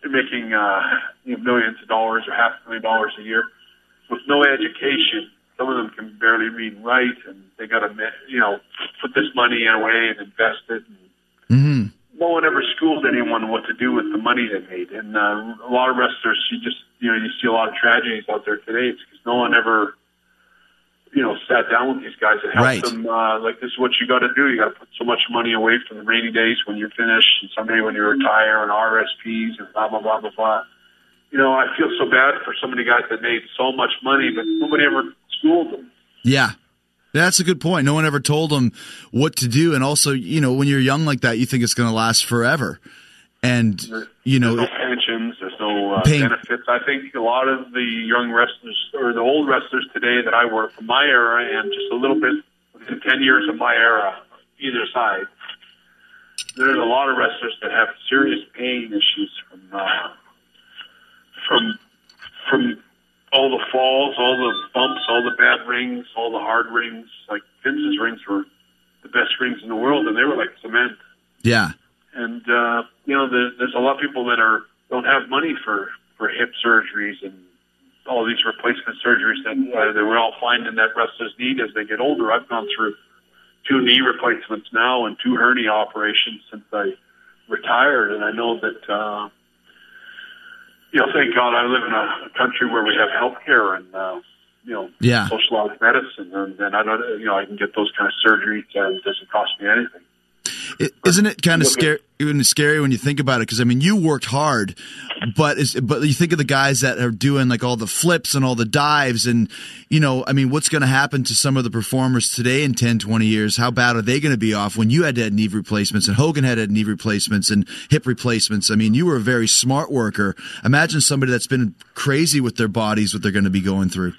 They're making uh, you know, millions of dollars or half a million dollars a year with no education. Some of them can barely read and write, and they got to, you know, put this money away and invest it. And mm-hmm. No one ever schooled anyone what to do with the money they made, and uh, a lot of wrestlers, you just, you know, you see a lot of tragedies out there today. It's because no one ever you know, sat down with these guys and helped Right. them. Uh, like, this is what you got to do. You got to put so much money away for the rainy days when you're finished, and someday when you retire, and RSPs and blah blah blah blah blah. You know, I feel so bad for so many guys that made so much money, but nobody ever schooled them. Yeah. That's a good point. No one ever told them what to do. And also, you know, when you're young like that, you think it's going to last forever. And, you know, no pensions. Uh, Paying- benefits. I think a lot of the young wrestlers or the old wrestlers today that I work from my era and just a little bit within ten years of my era, either side, there's a lot of wrestlers that have serious pain issues from uh, from from all the falls, all the bumps, all the bad rings, all the hard rings. Like Vince's rings were the best rings in the world, and they were like cement yeah. and uh, you know there, there's a lot of people that are don't have money for for hip surgeries and all these replacement surgeries that uh, that we all find in that wrestlers need as they get older. I've gone through two knee replacements now and two hernia operations since I retired, and I know that. Uh, you know, thank God I live in a country where we have health care and, uh, you know, Yeah. socialized medicine, and, and I don't, you know, I can get those kind of surgeries and it doesn't cost me anything. It, isn't it kind of scary? Even scary when you think about it, because I mean, you worked hard, but is, but you think of the guys that are doing like all the flips and all the dives, and you know, I mean, what's going to happen to some of the performers today in 10, 20 years? How bad are they going to be off when you had to have knee replacements and Hogan had to have knee replacements and hip replacements? I mean, you were a very smart worker. Imagine somebody that's been crazy with their bodies, what they're going to be going through.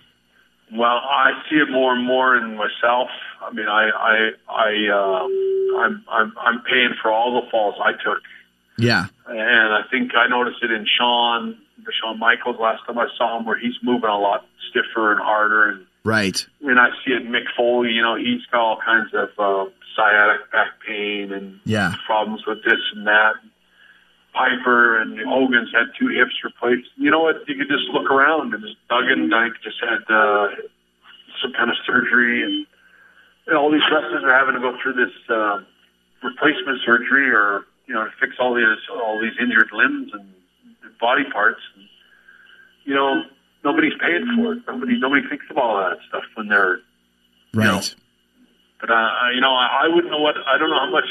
Well, I see it more and more in myself. I mean, I, I, I, uh, I'm, I'm, I'm paying for all the falls I took, Yeah, and I think I noticed it in Shawn, Shawn Michaels last time I saw him, where he's moving a lot stiffer and harder. And right. And I see it, in Mick Foley, you know, he's got all kinds of uh, sciatic back pain and Yeah. problems with this and that. Piper and Hogan's had two hips replaced. You know what? You could just look around, and Duggan Dyke just had uh, some kind of surgery, and, and all these wrestlers are having to go through this uh, replacement surgery, or you know, to fix all these all these injured limbs and body parts. And, you know, nobody's paying for it. Nobody nobody thinks of all that stuff when they're Right. know, but uh, I- you know, I, I wouldn't know what I don't know how much.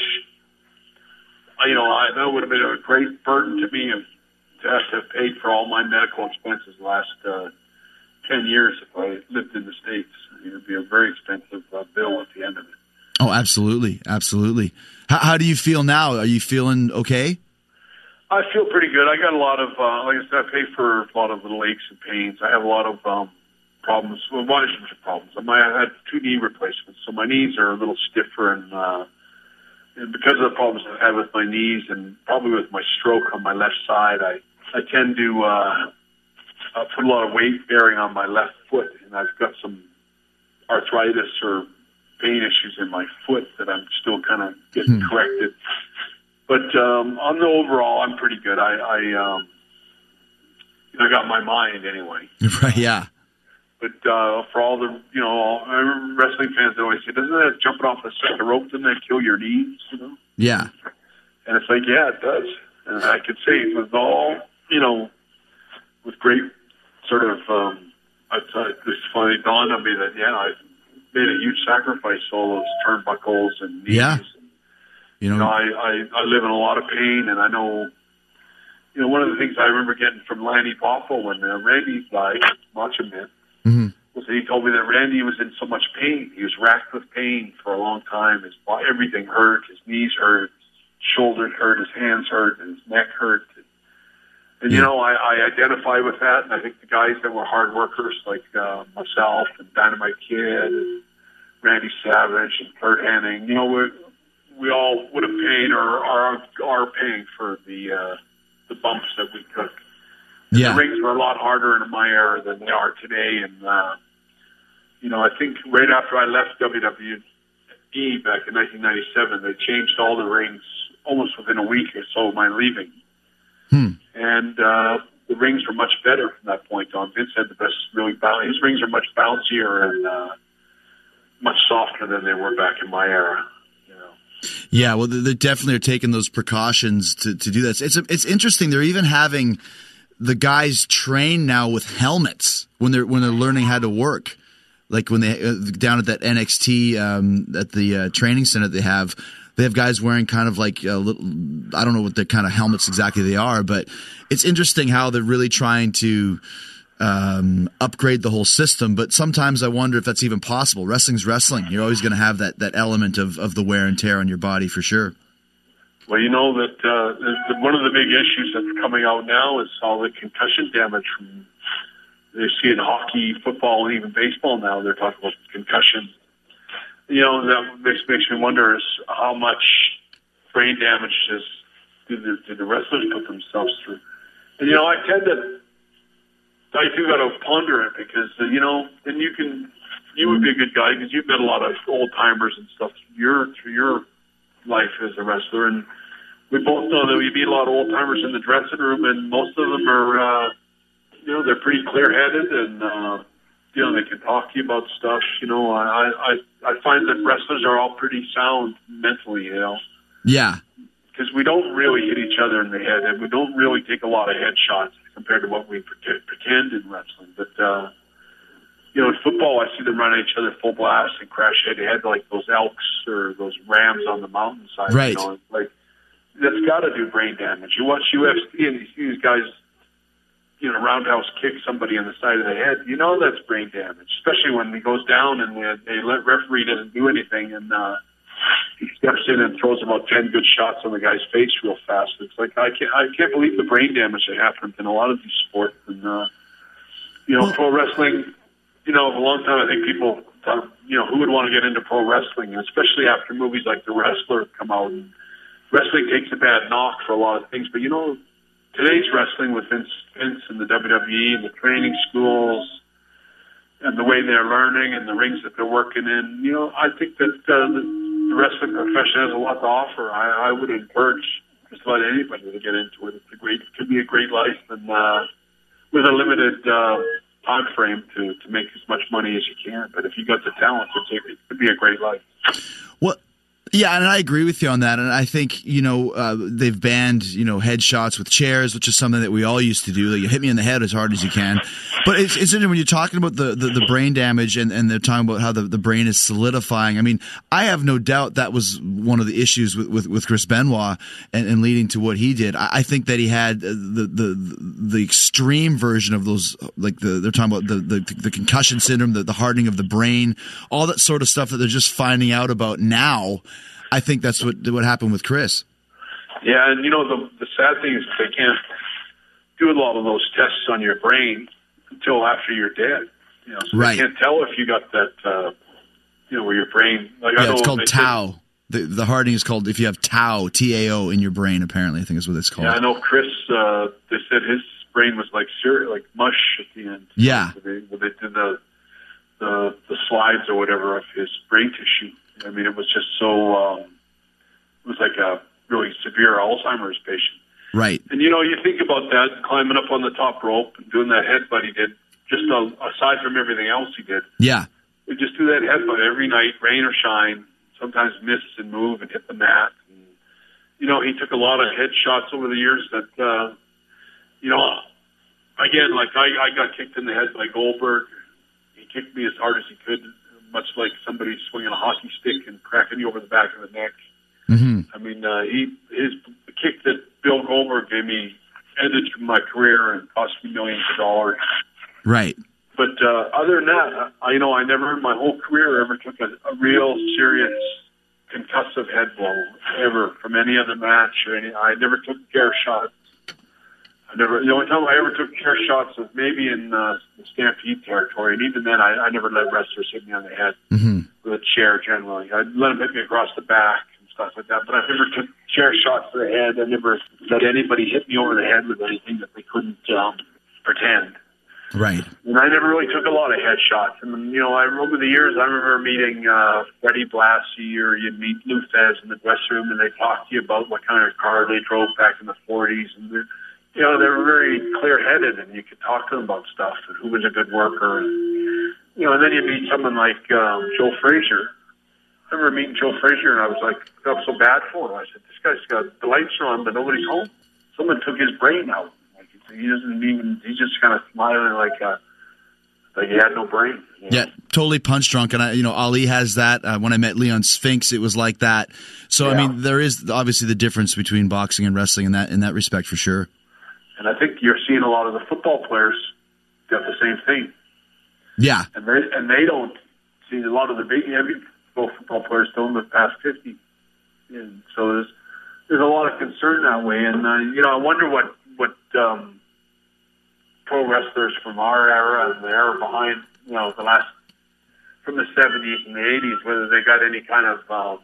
uh, You know, I, that would have been a great burden to me if, to have to have paid for all my medical expenses last uh, ten years if I lived in the states. It would be a very expensive uh, bill at the end of it. Oh, absolutely, absolutely. How, how do you feel now? Are you feeling okay? I feel pretty good. I got a lot of, uh, like I said, I pay for a lot of little aches and pains. I have a lot of um, problems, well, one issue problems. I I had two knee replacements, so my knees are a little stiffer, and, uh, and because of the problems I've had with my knees, and probably with my stroke on my left side, I I tend to uh, uh, put a lot of weight bearing on my left foot, and I've got some arthritis or pain issues in my foot that I'm still kind of getting corrected. But um, on the overall, I'm pretty good. I, I, um, I got my mind anyway. (laughs) Right. Yeah. But uh, for all the, you know, all, I remember wrestling fans that always say, "Doesn't that jumping off the second rope doesn't that kill your knees?" You know, Yeah. and it's like, yeah, it does. And I could say it was all, you know, with great sort of. Um, I thought it's it dawned on me that yeah, I made a huge sacrifice, all those turnbuckles and knees. Yeah. You You know, know. I, I, I live in a lot of pain, and I know, you know, one of the things I remember getting from Lanny Poffo when uh, Randy died, Macho Man, Mhm. was that he told me that Randy was in so much pain. He was racked with pain for a long time. His body, everything hurt. His knees hurt. His shoulders hurt. His hands hurt. His neck hurt. And, you know, I, I identify with that, and I think the guys that were hard workers like uh, myself and Dynamite Kid and Randy Savage and Curt Hennig, you know, we we all would have paid or are are paying for the uh, the bumps that we took. Yeah. The rings were a lot harder in my era than they are today, and uh, you know, I think right after I left WWE back in 1997, they changed all the rings almost within a week or so of my leaving. And uh, the rings were much better from that point on. Vince had the best, really bounce. His rings are much bouncier and uh, much softer than they were back in my era. Yeah, well, they they definitely are taking those precautions to, to do that. It's it's interesting. They're even having the guys train now with helmets when they're when they're learning how to work. Like when they uh, down at that NXT um, at the uh, training center they have. They have guys wearing kind of like a little, I don't know what the kind of helmets exactly they are, but it's interesting how they're really trying to um, upgrade the whole system. But sometimes I wonder if that's even possible. Wrestling's wrestling. You're always going to have that that element of, of the wear and tear on your body for sure. Well, you know that uh, one of the big issues that's coming out now is all the concussion damage from. They see in hockey, football, and even baseball now. They're talking about concussion. You know that makes makes me wonder is how much brain damage does do the, do the wrestlers put themselves through. And you know, I tend to I do got to ponder it because uh, you know, and you can, you would be a good guy because you've met a lot of old timers and stuff. Your through your life as a wrestler, and we both know that we meet a lot of old timers in the dressing room, and most of them are, uh, you know, they're pretty clear headed and. uh you know, they can talk to you about stuff. You know, I I I find that wrestlers are all pretty sound mentally. You know. Yeah. Because we don't really hit each other in the head, and we don't really take a lot of headshots compared to what we pretend in wrestling. But uh, you know, in football, I see them run at each other full blast and crash head to head like those elks or those rams on the mountainside. Right. You know, like that's got to do brain damage. You watch UFC and you see these guys, you know, roundhouse kick somebody on the side of the head. You know that's brain damage, especially when he goes down and they let referee doesn't do anything and. uh he steps in and throws about ten good shots on the guy's face real fast. It's like I can't I can't believe the brain damage that happens in a lot of these sports. And uh, you know, pro wrestling. You know, a long time I think people thought, you know, who would want to get into pro wrestling, especially after movies like The Wrestler come out. And wrestling takes a bad knock for a lot of things, but you know, today's wrestling with Vince, Vince and the WWE and the training schools and the way they're learning and the rings that they're working in. You know, I think that uh, the, wrestling profession has a lot to offer. I, I would encourage just about anybody to get into it. It's a great, it could be a great life, and uh, with a limited uh, time frame to to make as much money as you can. But if you got the talent, it could be a great life. Well, yeah, and I agree with you on that. And I think you know uh, they've banned you know headshots with chairs, which is something that we all used to do. Like you hit me in the head as hard as you can. But it's, it's interesting when you're talking about the, the, the brain damage and, and they're talking about how the, the brain is solidifying. I mean, I have no doubt that was one of the issues with, with, with Chris Benoit and, and leading to what he did. I, I think that he had the, the the extreme version of those, like the they're talking about the the, the concussion syndrome, the, the hardening of the brain, all that sort of stuff that they're just finding out about now. I think that's what what happened with Chris. Yeah, and you know the the sad thing is they can't do a lot of those tests on your brain until after you're dead. You know, so Right. they can't tell if you got that. Uh, you know, where your brain. Like I Yeah, it's called tau. The the hardening is called if you have tau, T A O in your brain. Apparently, I think is what it's called. Yeah, I know Chris. Uh, they said his brain was like cereal, like mush at the end. Yeah. When they, when they did the, the the slides or whatever of his brain tissue. I mean, it was just so. Um, it was like a really severe Alzheimer's patient. Right. And you know, you think about that, climbing up on the top rope and doing that headbutt he did. Just uh, aside from everything else he did, Yeah. we just do that headbutt every night, rain or shine. Sometimes miss and move and hit the mat. And, you know, he took a lot of headshots over the years that, uh, you know, again, like I, I got kicked in the head by Goldberg. He kicked me as hard as he could, much like somebody swinging a hockey stick and cracking you over the back of the neck. hmm I mean, uh, he his kick that Bill Goldberg gave me ended my career and cost me millions of dollars. Right. But uh, other than that, I, you know, I never in my whole career ever took a, a real serious concussive head blow ever from any other match or any. I never took chair shots. I never. The only time I ever took chair shots was maybe in uh, the Stampede territory, and even then, I, I never let wrestlers hit me on the head hmm with a chair. Generally, I'd let them hit me across the back and stuff like that. But I never took chair shots to the head. I never let anybody hit me over the head with anything that they couldn't um, pretend. Right. And I never really took a lot of headshots. And, you know, I over the years, I remember meeting uh, Freddie Blassie or you'd meet Lou Thesz in the dressing room and they talk to you about what kind of car they drove back in the 40s. And, you know, they were very clear-headed and you could talk to them about stuff and who was a good worker. And, you know, and then you meet someone like um, Joe Frazier. I remember meeting Joe Frazier and I was like, I felt so bad for him. I said, this guy's got the lights on, but nobody's home. Someone took his brain out. Like he doesn't even. He's just kind of smiling like a like he had no brain. you know? Yeah, totally punch drunk, and I, you know, Ali has that. Uh, when I met Leon Spinks, it was like that. So I mean, there is obviously the difference between boxing and wrestling in that in that respect for sure. And I think you're seeing a lot of the football players got the same thing, Yeah, and they and they don't see a lot of the big heavy football players don't live past fifty, and so there's there's a lot of concern that way. And uh, you know, I wonder what what um, pro wrestlers from our era and the era behind, you know, the last from the '70s and the '80s, whether they got any kind of um,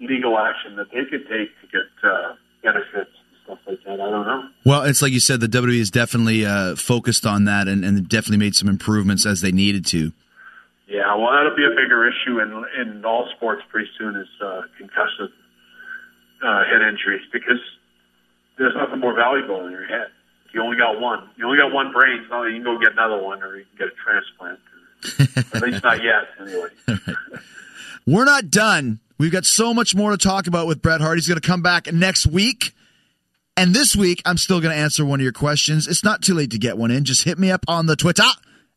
legal action that they could take to get uh, benefits stuff like that. I don't know. Well, it's like you said, the WWE is definitely uh, focused on that and, and definitely made some improvements as they needed to. Yeah, well, that'll be a bigger issue in in all sports pretty soon is uh, concussive uh, head injuries because there's nothing more valuable than your head. You only got one. You only got one brain. So you can go get another one, or you can get a transplant. (laughs) At least not yet, anyway. (laughs) We're not done. We've got so much more to talk about with Bret Hart. He's going to come back next week. And this week, I'm still going to answer one of your questions. It's not too late to get one in. Just hit me up on the Twitter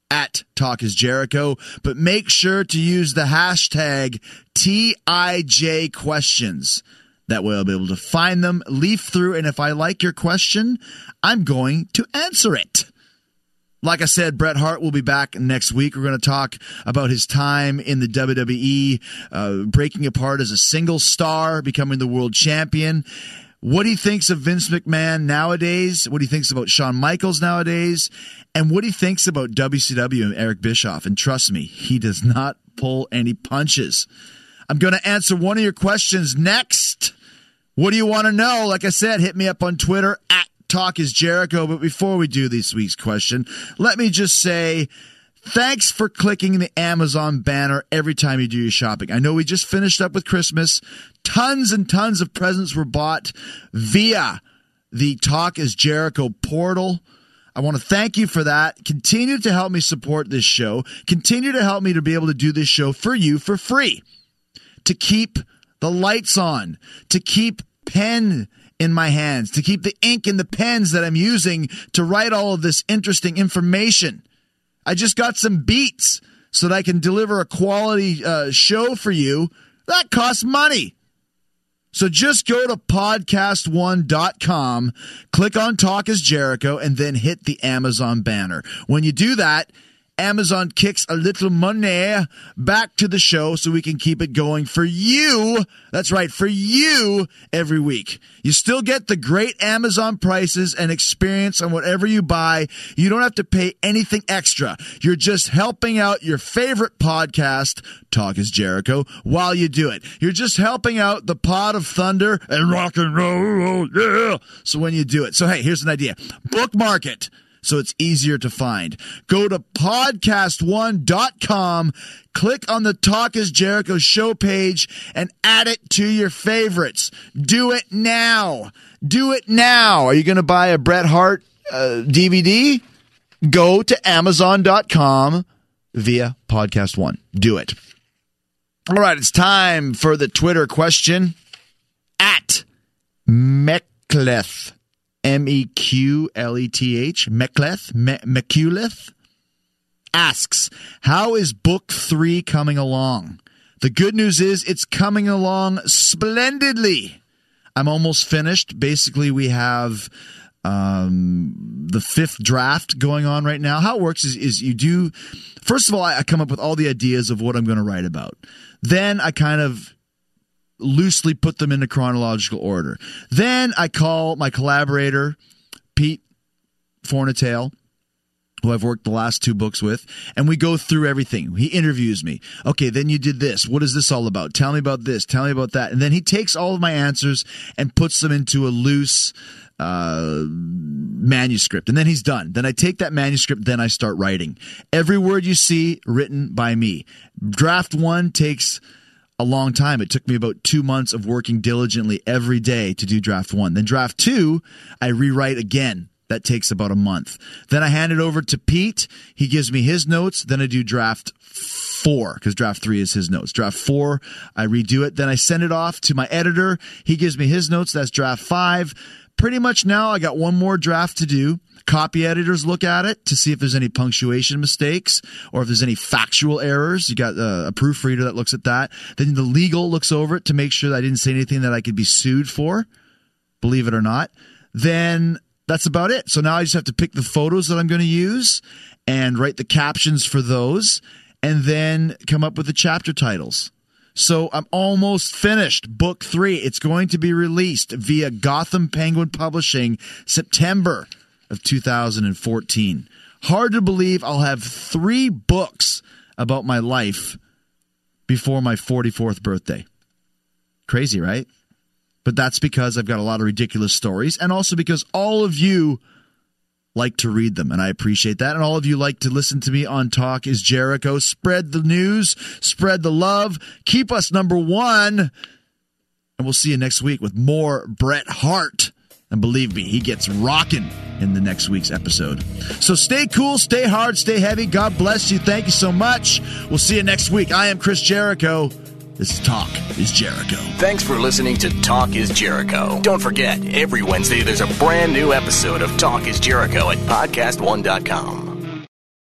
at Talk is Jericho. But make sure to use the hashtag TIJ questions. That way I'll be able to find them, leaf through, and if I like your question, I'm going to answer it. Like I said, Bret Hart will be back next week. We're going to talk about his time in the WWE, uh, breaking apart as a single star, becoming the world champion. What he thinks of Vince McMahon nowadays, what he thinks about Shawn Michaels nowadays, and what he thinks about WCW and Eric Bischoff. And trust me, he does not pull any punches. I'm going to answer one of your questions next. What do you want to know? Like I said, hit me up on Twitter at Talk is Jericho. But before we do this week's question, let me just say thanks for clicking the Amazon banner every time you do your shopping. I know we just finished up with Christmas. Tons and tons of presents were bought via the Talk is Jericho portal. I want to thank you for that. Continue to help me support this show. Continue to help me to be able to do this show for you for free to keep the lights on, to keep pen in my hands, to keep the ink in the pens that I'm using to write all of this interesting information. I just got some beats so that I can deliver a quality uh, show for you. That costs money. So just go to podcast1.com, click on Talk is Jericho, and then hit the Amazon banner. When you do that, Amazon kicks a little money back to the show so we can keep it going for you. That's right, for you every week. You still get the great Amazon prices and experience on whatever you buy. You don't have to pay anything extra. You're just helping out your favorite podcast, Talk is Jericho, while you do it. You're just helping out the pot of thunder and rock and roll. Yeah. So when you do it. So hey, here's an idea. Bookmark it so it's easier to find. Go to podcast1.com, click on the Talk is Jericho show page, and add it to your favorites. Do it now. Do it now. Are you going to buy a Bret Hart uh, DVD? Go to amazon.com via podcast one. Do it. All right, it's time for the Twitter question at Meckleth. M E Q L E T H, Meckleth, Me- Meculeth, asks, How is book three coming along? The good news is it's coming along splendidly. I'm almost finished. Basically, we have um, the fifth draft going on right now. How it works is, is you do, first of all, I, I come up with all the ideas of what I'm going to write about. Then I kind of loosely put them into chronological order. Then I call my collaborator, Pete Fornatale, who I've worked the last two books with, and we go through everything. He interviews me. Okay, then you did this. What is this all about? Tell me about this. Tell me about that. And then he takes all of my answers and puts them into a loose uh, manuscript. And then he's done. Then I take that manuscript, then I start writing. Every word you see written by me. Draft one takes a long time. It took me about two months of working diligently every day to do draft one. Then draft two, I rewrite again. That takes about a month. Then I hand it over to Pete. He gives me his notes. Then I do draft four because draft three is his notes. Draft four, I redo it. Then I send it off to my editor. He gives me his notes. That's draft five. Pretty much now. I got one more draft to do. Copy editors look at it to see if there's any punctuation mistakes or if there's any factual errors. You got uh, a proofreader that looks at that. Then the legal looks over it to make sure that I didn't say anything that I could be sued for, believe it or not. Then that's about it. So now I just have to pick the photos that I'm going to use and write the captions for those and then come up with the chapter titles. So I'm almost finished. Book three. It's going to be released via Gotham Penguin Publishing September of 2014. Hard to believe I'll have three books about my life before my 44th birthday. Crazy, right? But that's because I've got a lot of ridiculous stories and also because all of you like to read them, and I appreciate that. And all of you like to listen to me on Talk is Jericho. Spread the news, spread the love, keep us number one. And we'll see you next week with more Bret Hart. And believe me, he gets rocking in the next week's episode. So stay cool, stay hard, stay heavy. God bless you. Thank you so much. We'll see you next week. I am Chris Jericho. This is Talk is Jericho. Thanks for listening to Talk is Jericho. Don't forget, every Wednesday there's a brand new episode of Talk is Jericho at podcast1.com.